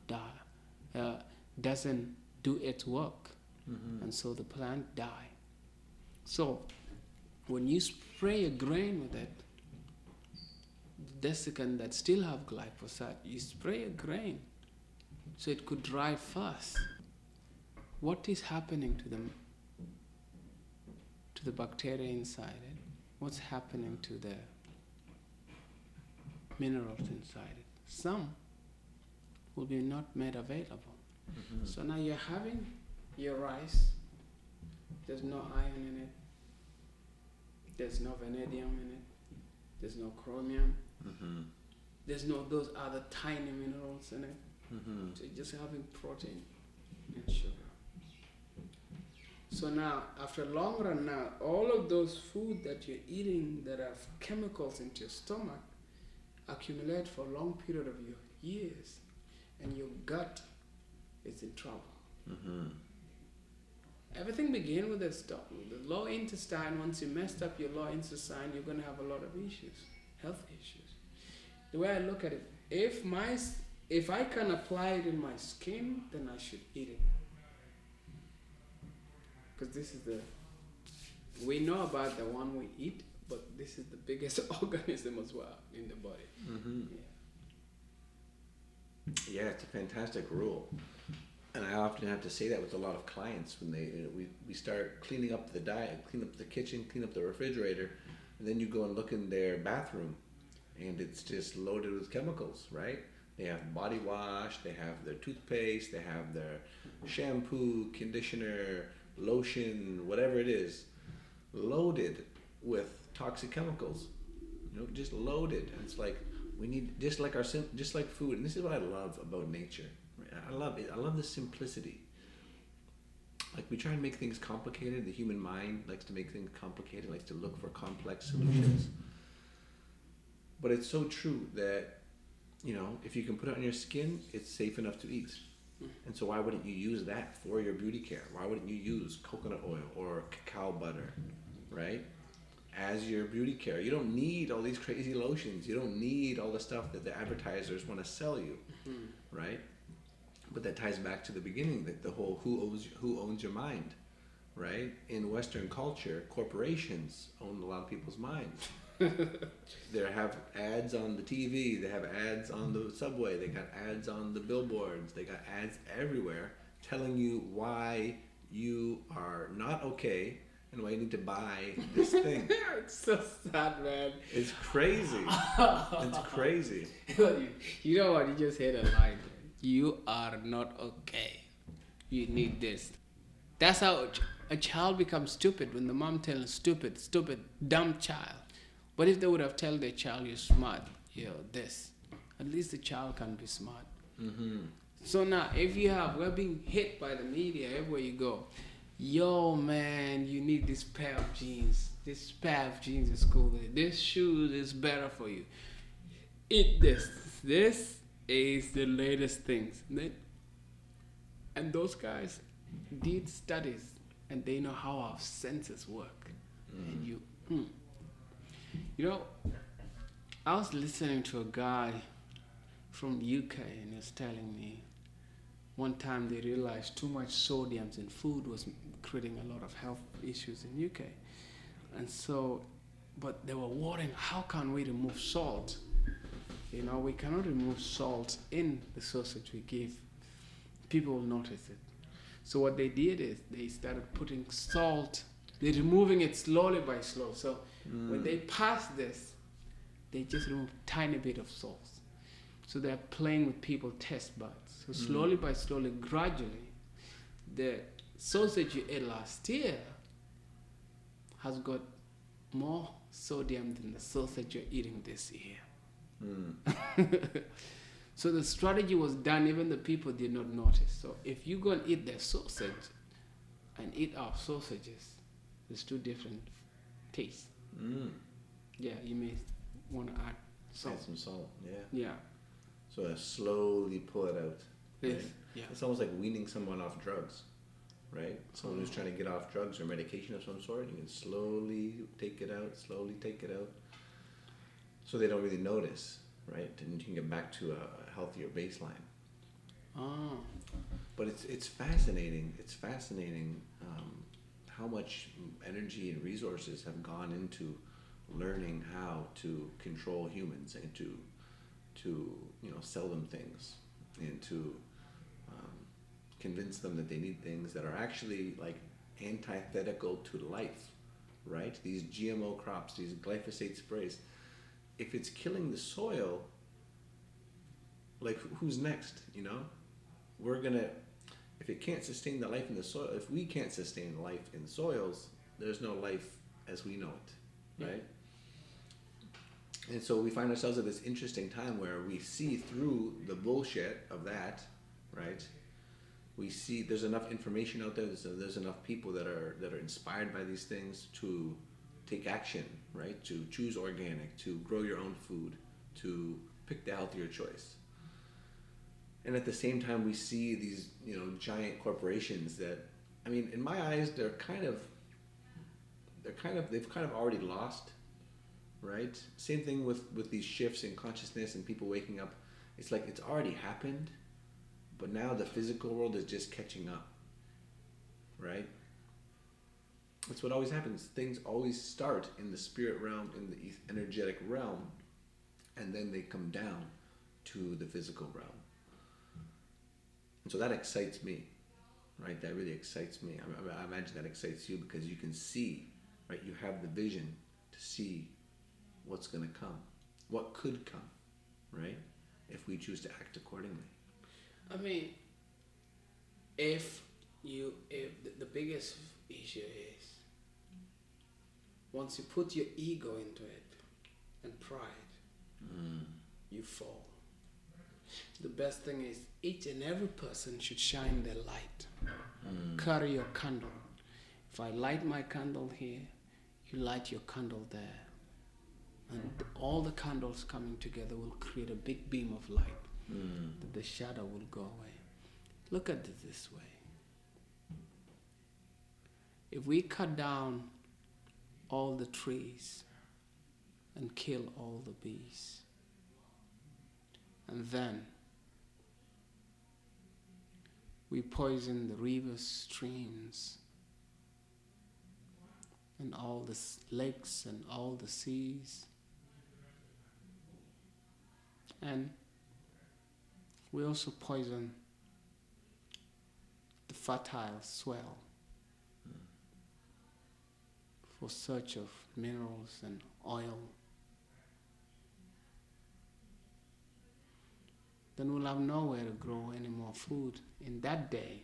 die, uh, doesn't do its work, and so the plant die. So when you spray a grain with it, the desiccant that still have glyphosate, you spray a grain so it could dry fast. What is happening to them? To the bacteria inside it? What's happening to the minerals inside it? Some will be not made available. Mm-hmm. So now you're having your rice. There's no iron in it. There's no vanadium in it. There's no chromium. Mm-hmm. There's no those other tiny minerals in it. Mm-hmm. So you're just having protein and sugar. So now, after a long run, now all of those food that you're eating that have chemicals into your stomach accumulate for a long period of your years, and your gut is in trouble. Mm-hmm. Everything begins with the stomach. The lower intestine. Once you messed up your lower intestine, you're going to have a lot of issues, health issues. The way I look at it, if my if I can apply it in my skin, then I should eat it. Because this is the we know about the one we eat, but this is the biggest organism as well in the body. Mm-hmm. Yeah. Yeah, it's a fantastic rule. And I often have to say that with a lot of clients when they you know, we, we start cleaning up the diet, clean up the kitchen, clean up the refrigerator, and then you go and look in their bathroom and it's just loaded with chemicals, right? They have body wash, they have their toothpaste, they have their shampoo, conditioner, lotion, whatever it is, loaded with toxic chemicals. You know, just loaded. And it's like we need just like our just like food. And this is what I love about nature. I love it. I love the simplicity. Like we try and make things complicated. The human mind likes to make things complicated. Likes to look for complex solutions. But it's so true that you know if you can put it on your skin, it's safe enough to eat. And so why wouldn't you use that for your beauty care? Why wouldn't you use coconut oil or cacao butter, right? As your beauty care. You don't need all these crazy lotions. You don't need all the stuff that the advertisers want to sell you, mm-hmm. right? But that ties back to the beginning that the whole who owns who owns your mind, right? In Western culture, corporations own a lot of people's minds. they have ads on the TV. They have ads on the subway. They got ads on the billboards. They got ads everywhere telling you why you are not okay and why you need to buy this thing. it's so sad, man. It's crazy. It's crazy. you, know what? You just hit a line. You are not okay. You need this. That's how a child becomes stupid when the mom tells stupid, stupid, dumb child. But if they would have told their child you're smart, you know this, at least the child can be smart. Mm-hmm. So now, if you have, we're being hit by the media everywhere you go. Yo, man, you need this pair of jeans. This pair of jeans is cool. This shoe is better for you. Eat this. This is the latest things. And those guys did studies, and they know how our senses work. And you, mm. you know, I was listening to a guy from the UK, and he was telling me one time they realized too much sodiums in food was creating a lot of health issues in UK, and so, but they were worrying, how can we remove salt? You know, we cannot remove salt in the sausage we give. People will notice it. So what they did is they started putting salt. They're removing it slowly by slow. So when mm. they pass this, they just remove tiny bit of salt. So they're playing with people's test buds. So mm. slowly by slowly, gradually, the sausage you ate last year has got more sodium than the sausage you're eating this year. Mm. so the strategy was done, even the people did not notice. So if you go and eat their sausage and eat our sausages, there's two different tastes. Mm. Yeah, you may want to add salt. Add some salt. Yeah. Yeah. So I slowly pull it out. Yes. Yeah. It's almost like weaning someone off drugs, right? Someone who's trying to get off drugs or medication of some sort, you can slowly take it out, slowly take it out, so they don't really notice, right? And you can get back to a, healthier baseline. Ah. But it's it's fascinating. It's fascinating um, how much energy and resources have gone into learning how to control humans and to to you know sell them things and to convince them that they need things that are actually like antithetical to life, right? These GMO crops, these glyphosate sprays. If it's killing the soil, like who's next? You know, we're gonna if it can't sustain the life in the soil, if we can't sustain life in soils, there's no life as we know it, right? And so we find ourselves at this interesting time where we see through the bullshit of that, right? We see there's enough information out there. There's, there's enough people that are that are inspired by these things to take action, right? To choose organic, to grow your own food, to pick the healthier choice. And at the same time, we see these you know giant corporations that, I mean, in my eyes, they're kind of they're kind of they've kind of already lost right? Same thing with with these shifts in consciousness and people waking up. It's like it's already happened, but now the physical world is just catching up, right? That's what always happens. Things always start in the spirit realm, in the energetic realm, and then they come down to the physical realm. And so that excites me, right? That really excites me. I, I imagine that excites you because you can see, right? You have the vision to see what's going to come, what could come, right? If we choose to act accordingly. I mean, if you, if the, the biggest issue is once you put your ego into it and pride, mm. you fall. The best thing is each and every person should shine their light. Mm. Carry your candle. If I light my candle here, you light your candle there. And all the candles coming together will create a big beam of light Mm. that the shadow will go away. Look at it this way. If we cut down all the trees and kill all the bees, and then we poison the rivers, streams, and all the lakes and all the seas, and we also poison the fertile soil for search of minerals and oil. Then we'll have nowhere to grow any more food. In that day,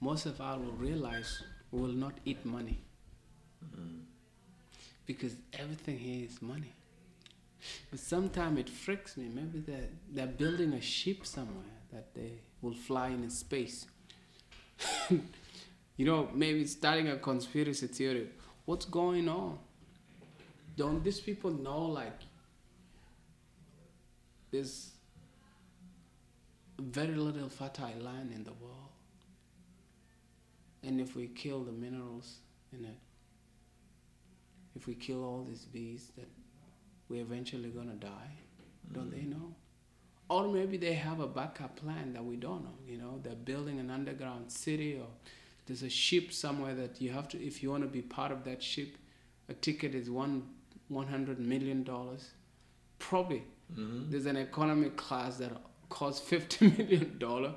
most of us will realize we will not eat money mm. because everything here is money. But sometimes it freaks me. Maybe they're, they're building a ship somewhere that they will fly in space. you know, maybe starting a conspiracy theory. What's going on? Don't these people know, like, there's very little fertile land in the world? And if we kill the minerals in it, if we kill all these bees, that we're eventually gonna die. Don't they know? Or maybe they have a backup plan that we don't know. You know, they're building an underground city, or there's a ship somewhere that you have to. If you want to be part of that ship, a ticket is one one hundred million dollars. Probably Mm-hmm. there's an economic class that costs fifty million dollar,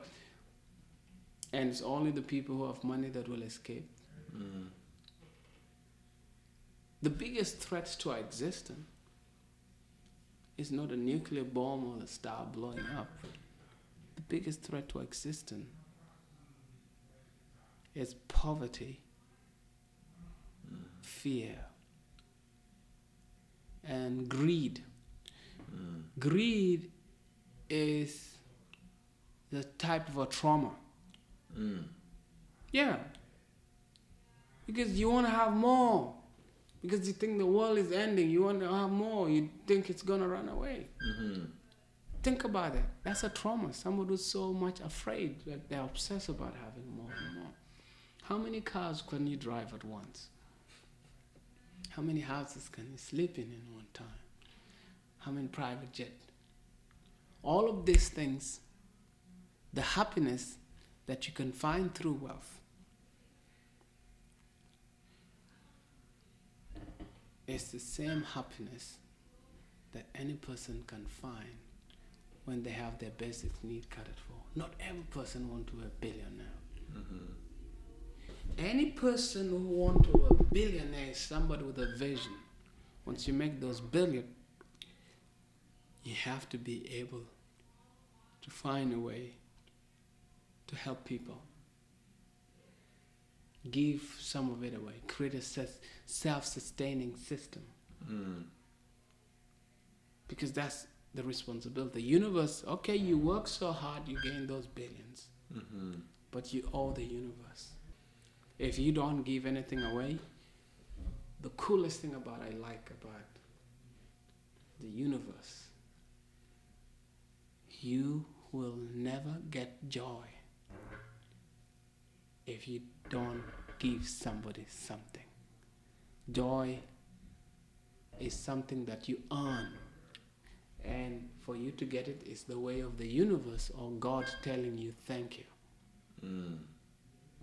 and it's only the people who have money that will escape. Mm-hmm. The biggest threat to our existence is not a nuclear bomb or the star blowing up. The biggest threat to our existence is poverty fear, and greed. Mm. Greed is the type of a trauma. Mm. Yeah. Because you want to have more. Because you think the world is ending. You want to have more. You think it's going to run away. Mm-hmm. Think about it. That's a trauma. Someone who's so much afraid that they're obsessed about having more and more. How many cars can you drive at once? How many houses can you sleep in in one time? How many private jet? All of these things, the happiness that you can find through wealth is the same happiness that any person can find when they have their basic need catered for. Not every person want to be a billionaire. Mm-hmm. Any person who want to be a billionaire is somebody with a vision. Once you make those billion, you have to be able to find a way to help people. Give some of it away. Create a ses- self-sustaining system Mm. because that's the responsibility. The universe, okay, you work so hard, you gain those billions, Mm-hmm. but you owe the universe. If you don't give anything away, the coolest thing about I like about the universe, you will never get joy if you don't give somebody something. Joy is something that you earn. And for you to get it is the way of the universe or God telling you thank you. Mm.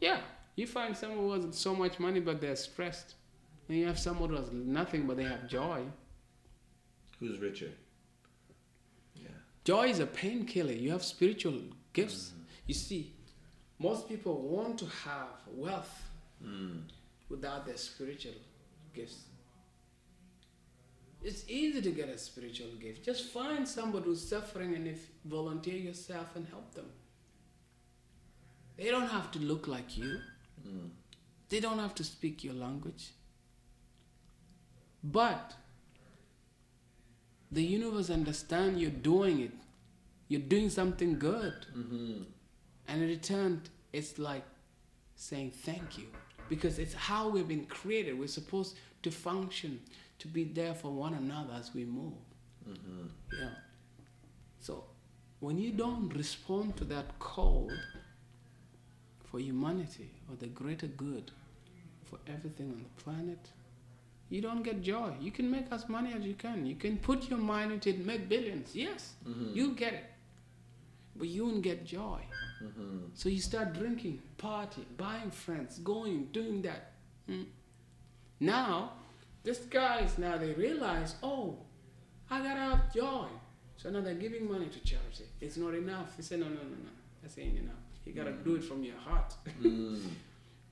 Yeah, you find someone who has so much money but they're stressed. And you have someone who has nothing but they have joy. Who's richer? Yeah. Joy is a painkiller. You have spiritual gifts. You see, most people want to have wealth Mm. without their spiritual gifts. It's easy to get a spiritual gift. Just find somebody who's suffering and if volunteer yourself and help them. They don't have to look like you. Mm. They don't have to speak your language. But the universe understands you're doing it. You're doing something good. Mm-hmm. And in return, it's like saying thank you. Because it's how we've been created. We're supposed to function, to be there for one another as we move. Mm-hmm. Yeah. So when you don't respond to that call for humanity or the greater good for everything on the planet, you don't get joy. You can make as money as you can. You can put your mind into it, make billions. Yes, Mhm. you'll get it. But you won't get joy. Mm-hmm. So you start drinking, party, buying friends, going, doing that. Mm. Now, these guys now they realize, oh, I gotta have joy. So now they're giving money to charity. It's not enough. They say, no, no, no, no. That's ain't enough. You gotta do it from your heart. Mm.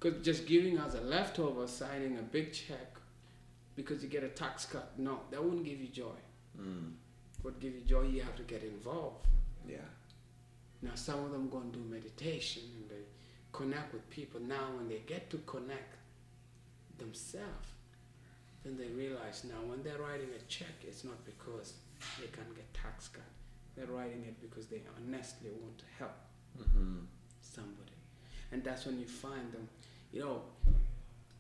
Because just giving as a leftover, signing a big check because you get a tax cut, no, that wouldn't give you joy. Mm. What give you joy, you have to get involved. Yeah. Now some of them go and do meditation and they connect with people. Now when they get to connect themselves, then they realize now when they're writing a check, it's not because they can get tax cut. They're writing it because they honestly want to help Mm-hmm. somebody. And that's when you find them. You know,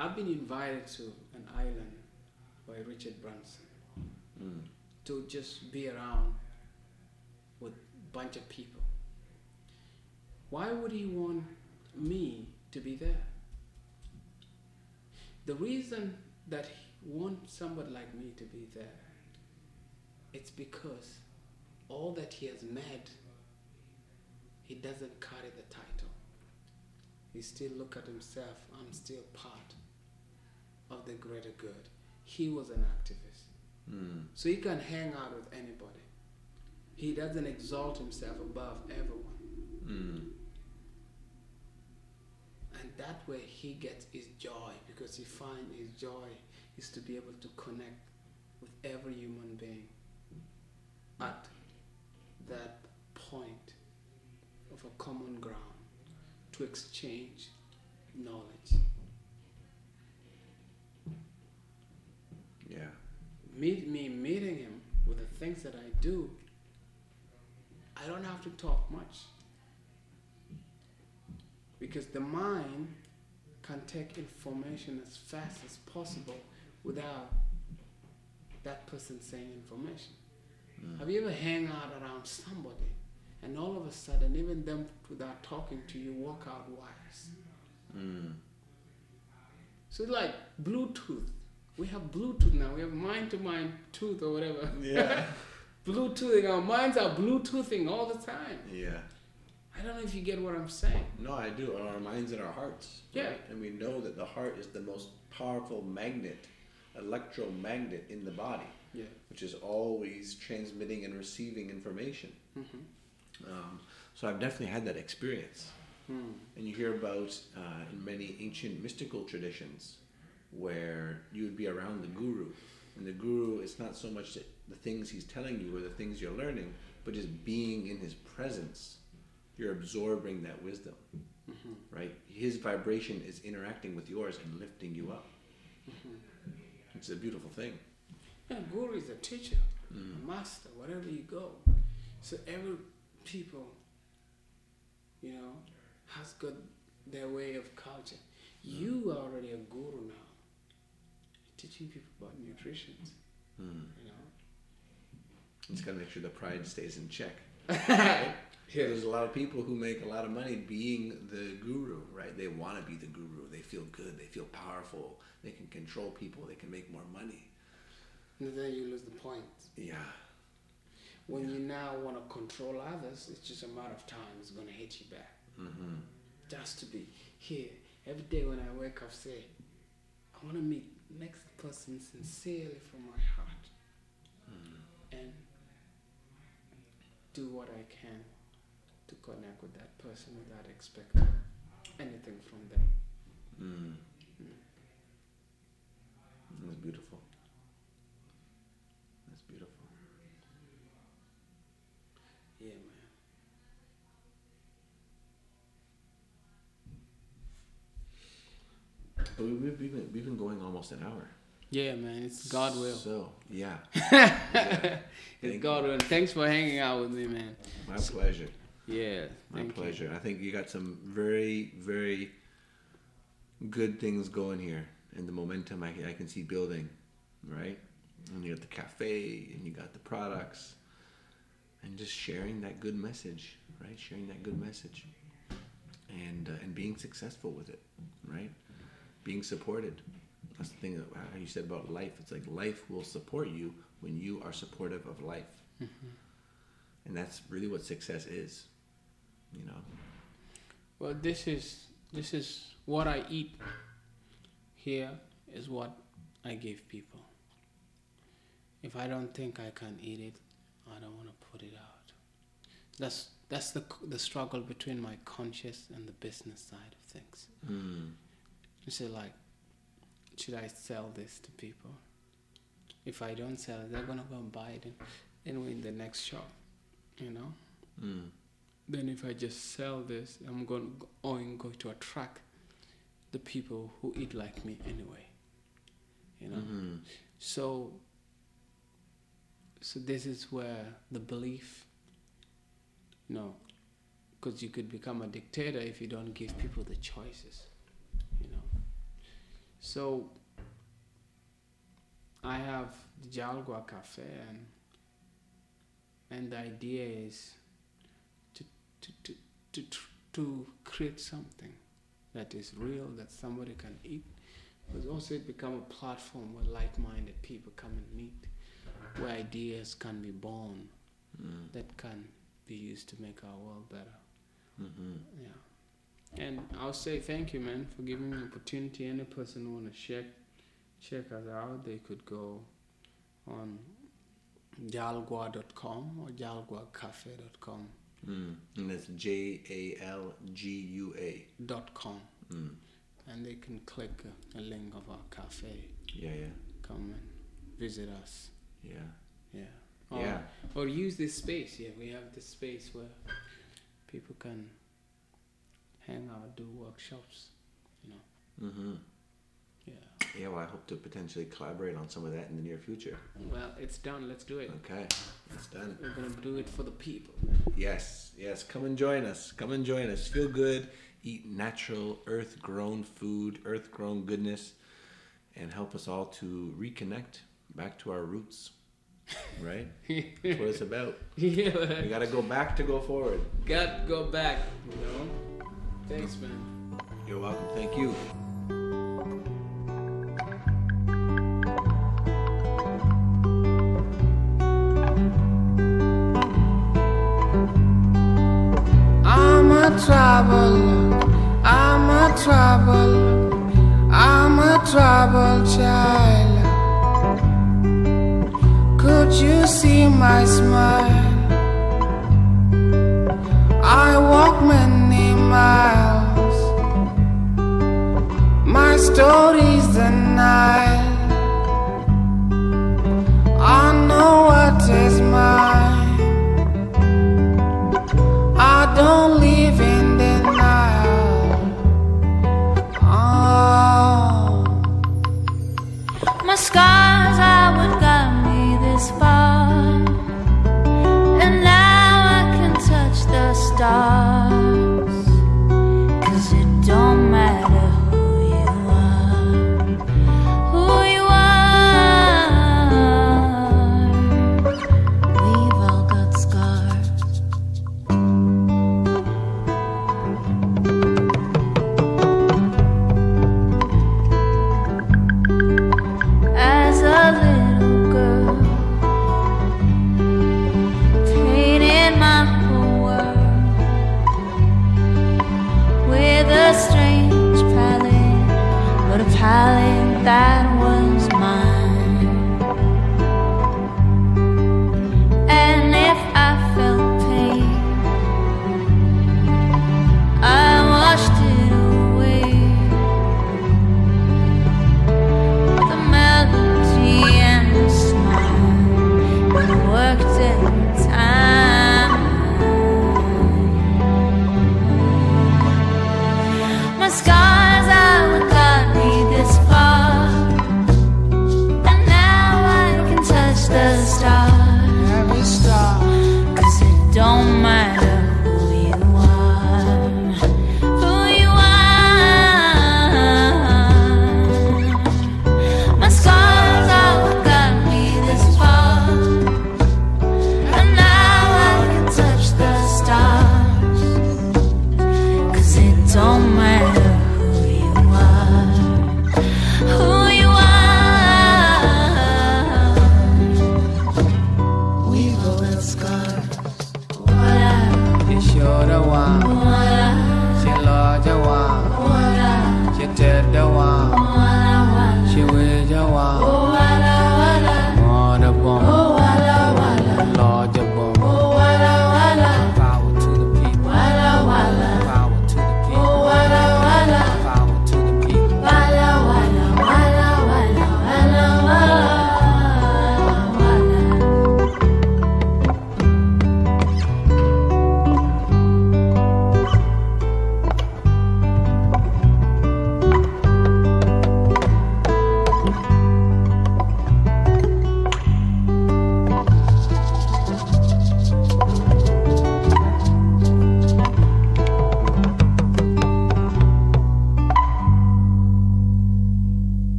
I've been invited to an island by Richard Branson Mm. to just be around with a bunch of people. Why would he want me to be there? The reason that he wants somebody like me to be there, it's because all that he has made, he doesn't carry the title. He still look at himself, I'm still part of the greater good. He was an activist. Mm. So he can hang out with anybody. He doesn't exalt himself above everyone. Mm. And that way he gets his joy because he finds his joy is to be able to connect with every human being at that point of a common ground to exchange knowledge. Yeah. meet me meeting him with the things that I do, I don't have to talk much. Because the mind can take information as fast as possible without that person saying information. Mm. Have you ever hang out around somebody and all of a sudden, even them without talking to you, walk out wires? Mm. So it's like Bluetooth. We have Bluetooth now. We have mind to mind tooth or whatever. Yeah. Bluetoothing. Our minds are Bluetoothing all the time. yeah. I don't know if you get what I'm saying. No, I do. Our minds and our hearts. Yeah. Right? And we know that the heart is the most powerful magnet, electromagnet in the body, Yeah. which is always transmitting and receiving information. Mm-hmm. Um, so I've definitely had that experience. Hmm. And you hear about uh, in many ancient mystical traditions where you would be around the guru. And the guru, it's not so much that the things he's telling you or the things you're learning, but just being in his presence. You're absorbing that wisdom, Mm-hmm. right? His vibration is interacting with yours and lifting you up. It's a beautiful thing. Yeah, guru is a teacher, Mm. a master, wherever you go. So every people, you know, has got their way of culture. You are already a guru now, teaching people about nutrition. Mm. You know. Just gotta make sure the pride stays in check. right? Yeah. There's a lot of people who make a lot of money being the guru, right? They want to be the guru. They feel good. They feel powerful. They can control people. They can make more money. And then you lose the point. Yeah. When you now want to control others, it's just a matter of time. It's going to hit you back. Mm-hmm. Just to be here every day when I wake up, say, I want to meet next person sincerely from my heart and do what I can to connect with that person without expecting anything from them. Mm. That's beautiful. That's beautiful. Yeah, man. But we- we've, been, we've been going almost an hour. Yeah, man. It's God will. So, yeah. it's Thank God will. Thanks for hanging out with me, man. My pleasure. Yeah. My thank you. pleasure. I think you got some very, very good things going here, and the momentum I, I can see building, right? And you got the cafe, and you got the products, and just sharing that good message, right? Sharing that good message, and uh, and being successful with it, right? Being supported. That's the thing that you said about life. It's like life will support you when you are supportive of life, and that's really what success is, you know. Well, this is this is what I eat. Here is what I give people. If I don't think I can eat it, I don't want to put it out. That's that's the the struggle between my conscious and the business side of things. Mm. You say like, should I sell this to people? If I don't sell it, they're gonna go and buy it in, anyway in the next shop, you know. Mm. Then if I just sell this, I'm going going going to attract the people who eat like me anyway. You know. Mhm. So. So this is where the belief. No, because you could become a dictator if you don't give people the choices. You know. So. I have the Jalgua Cafe and. And the idea is to to to to, create something that is real that somebody can eat. But also it become a platform where like-minded people come and meet where ideas can be born Mm. that can be used to make our world better. Mhm. yeah. And i'll say thank you man for giving me the opportunity. Any person who want to check check us out they could go on jalgua.com or jalguacafe.com Mm. And that's J A L G U A. dot com Mm. and they can click a, a link of our cafe Yeah, yeah, come and visit us yeah, yeah or, yeah. or use this space yeah we have this space where people can hang out do workshops you know. Mm-hmm. Yeah well, I hope to potentially collaborate on some of that in the near future. Well, it's done. Let's do it. Okay, it's done. We're gonna do it for the people. Yes, yes. Come and join us. Come and join us. Feel good. Eat natural, earth grown food, earth grown goodness, and help us all to reconnect back to our roots. Right? That's what it's about. yeah. We got to go back to go forward. Got to go back. You know. Thanks, man. You're welcome. Thank you. You see my smile? I walk many miles, my story's was mine.